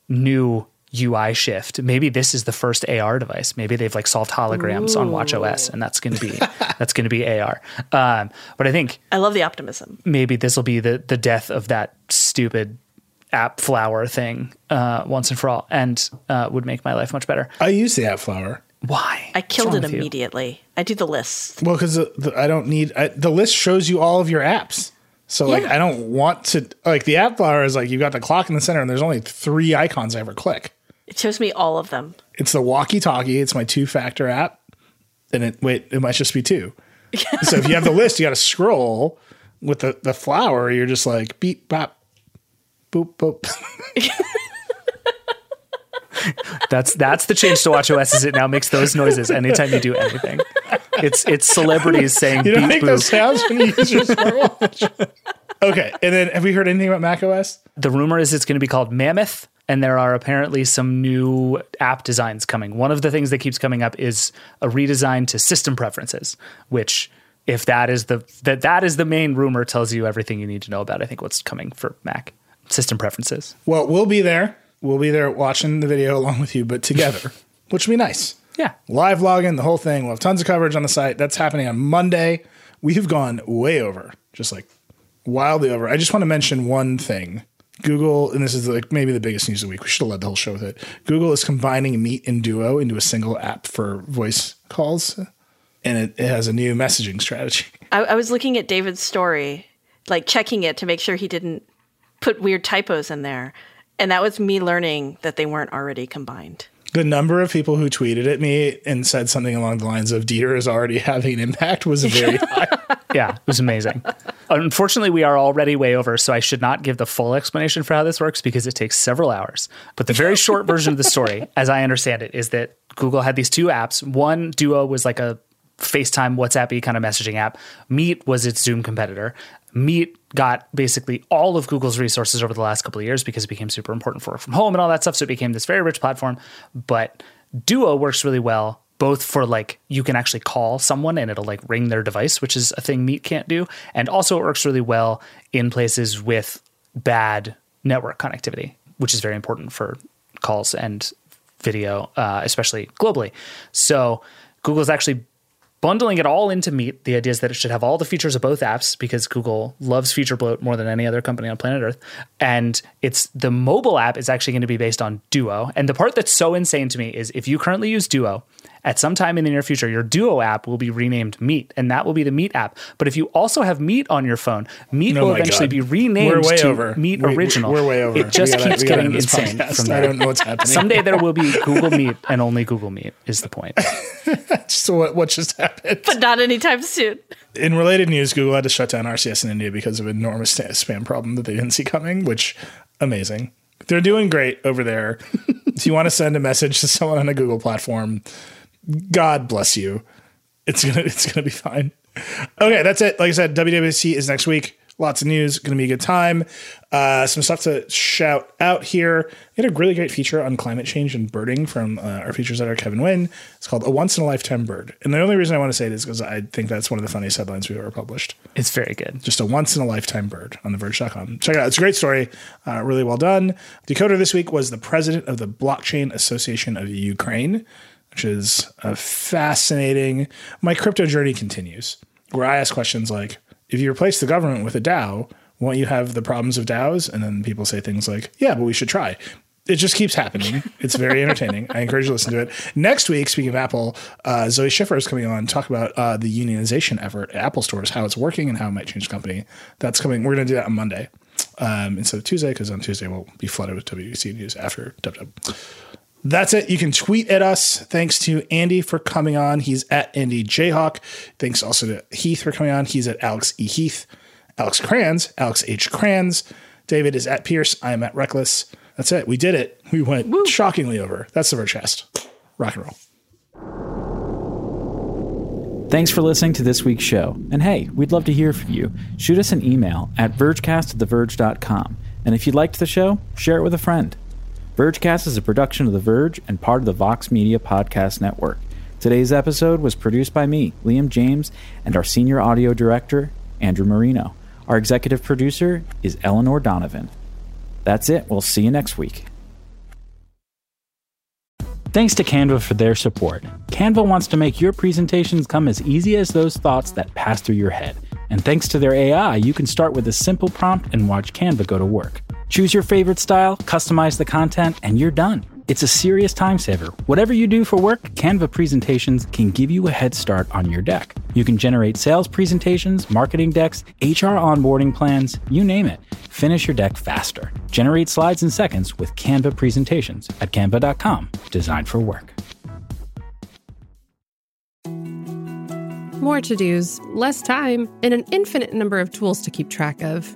new UI shift. Maybe this is the first AR device. Maybe they've like solved holograms on Watch OS, and that's going to be that's going to be AR. Um, but I think I love the optimism. maybe this will be the the death of that stupid app flower thing uh, once and for all, and uh, would make my life much better. I use the app flower. Why? I killed it with you? immediately. I do the list. Well, because I don't need I, the list shows you all of your apps. So like I don't want to like the app flower is like you've got the clock in the center and there's only three icons I ever click. It shows me all of them. It's the walkie talkie. It's my two factor app. And it wait, it might just be two. so if you have the list, you got to scroll with the the flower. You're just like beep bop, boop boop. That's that's the change to WatchOS. Is it now makes those noises anytime you do anything? It's it's celebrities saying You don't beep make boop. those sounds when you use your smartwatch. okay, and then have we heard anything about Mac OS? The rumor is it's going to be called Mammoth, and there are apparently some new app designs coming. One of the things that keeps coming up is a redesign to system preferences, which if that is the that that is the main rumor tells you everything you need to know about I think what's coming for Mac. System preferences. Well, we'll be there. We'll be there watching the video along with you, but together, which will be nice. Yeah. Live logging, the whole thing. We'll have tons of coverage on the site. That's happening on Monday. We've gone way over, just like wildly over. I just want to mention one thing. Google, and this is like maybe the biggest news of the week. We should have led the whole show with it. Google is combining Meet and Duo into a single app for voice calls, and it, it has a new messaging strategy. I, I was looking at David's story, like checking it to make sure he didn't put weird typos in there. And that was me learning that they weren't already combined. The number of people who tweeted at me and said something along the lines of Dieter is already having an impact was very high. Yeah, it was amazing. Unfortunately, we are already way over, so I should not give the full explanation for how this works because it takes several hours. But the very short version of the story, as I understand it, is that Google had these two apps. One, Duo, was like a FaceTime, WhatsApp y kind of messaging app. Meet was its Zoom competitor. Meet got basically all of Google's resources over the last couple of years because it became super important for work from home and all that stuff. So it became this very rich platform. But Duo works really well both for like you can actually call someone and it'll like ring their device, which is a thing Meet can't do. And also it works really well in places with bad network connectivity, which is very important for calls and video, uh, especially globally. So Google's actually bundling it all into Meet. The idea is that it should have all the features of both apps because Google loves feature bloat more than any other company on planet Earth. And it's the mobile app is actually going to be based on Duo. And the part that's so insane to me is if you currently use Duo, at some time in the near future, your Duo app will be renamed Meet, and that will be the Meet app. But if you also have Meet on your phone, Meet Oh will eventually God. be renamed to over. Meet We- we- Original. We're way over. It just gotta- keeps getting end this insane podcast. from I don't know what's happening. Someday there will be Google Meet and only Google Meet is the point. so what, what just happened? But not anytime soon. In related news, Google had to shut down RCS in India because of an enormous spam problem that they didn't see coming, which amazing. They're doing great over there. if you want to send a message to someone on a Google platform, God bless you. It's gonna it's gonna be fine. Okay, that's it. Like I said, WWDC is next week. Lots of news. Going to be a good time. Uh, some stuff to shout out here. We had a really great feature on climate change and birding from uh, our features editor, Kevin Nguyen. It's called A Once in a Lifetime Bird. And the only reason I want to say it is because I think that's one of the funniest headlines we've ever published. It's very good. Just a once in a lifetime bird on theverge.com. Check it out. It's a great story. Uh, really well done. Decoder this week was the president of the Blockchain Association of Ukraine, which is a fascinating. My crypto journey continues, where I ask questions like if you replace the government with a DAO, won't you have the problems of DAOs? And then people say things like, yeah, but we should try. it just keeps happening. It's very entertaining. I encourage you to listen to it. Next week, speaking of Apple, uh, Zoe Schiffer is coming on to talk about uh, the unionization effort at Apple stores, how it's working, and how it might change the company. That's coming. We're going to do that on Monday um, instead of Tuesday, because on Tuesday we'll be flooded with WWDC news after Dub Dub That's it. You can tweet at us. Thanks to Andy for coming on. He's at Andy Jayhawk. Thanks also to Heath for coming on. He's at Alex E. Heath. Alex Cranz, Alex H. Cranz. David is at Pierce. I am at Reckless. That's it. We did it. We went Woo. shockingly over. That's the Vergecast. Rock and roll. Thanks for listening to this week's show. And hey, we'd love to hear from you. Shoot us an email at vergecast at theverge.com. And if you liked the show, share it with a friend. Vergecast is a production of The Verge and part of the Vox Media Podcast Network. Today's episode was produced by me, Liam James, and our senior audio director, Andrew Marino. Our executive producer is Eleanor Donovan. That's it. We'll see you next week. Thanks to Canva for their support. Canva wants to make your presentations come as easy as those thoughts that pass through your head. And thanks to their AI, you can start with a simple prompt and watch Canva go to work. Choose your favorite style, customize the content, and you're done. It's a serious time saver. Whatever you do for work, Canva presentations can give you a head start on your deck. You can generate sales presentations, marketing decks, HR onboarding plans, you name it. Finish your deck faster. Generate slides in seconds with Canva presentations at canva.com. Designed for work. More to dos, less time, and an infinite number of tools to keep track of.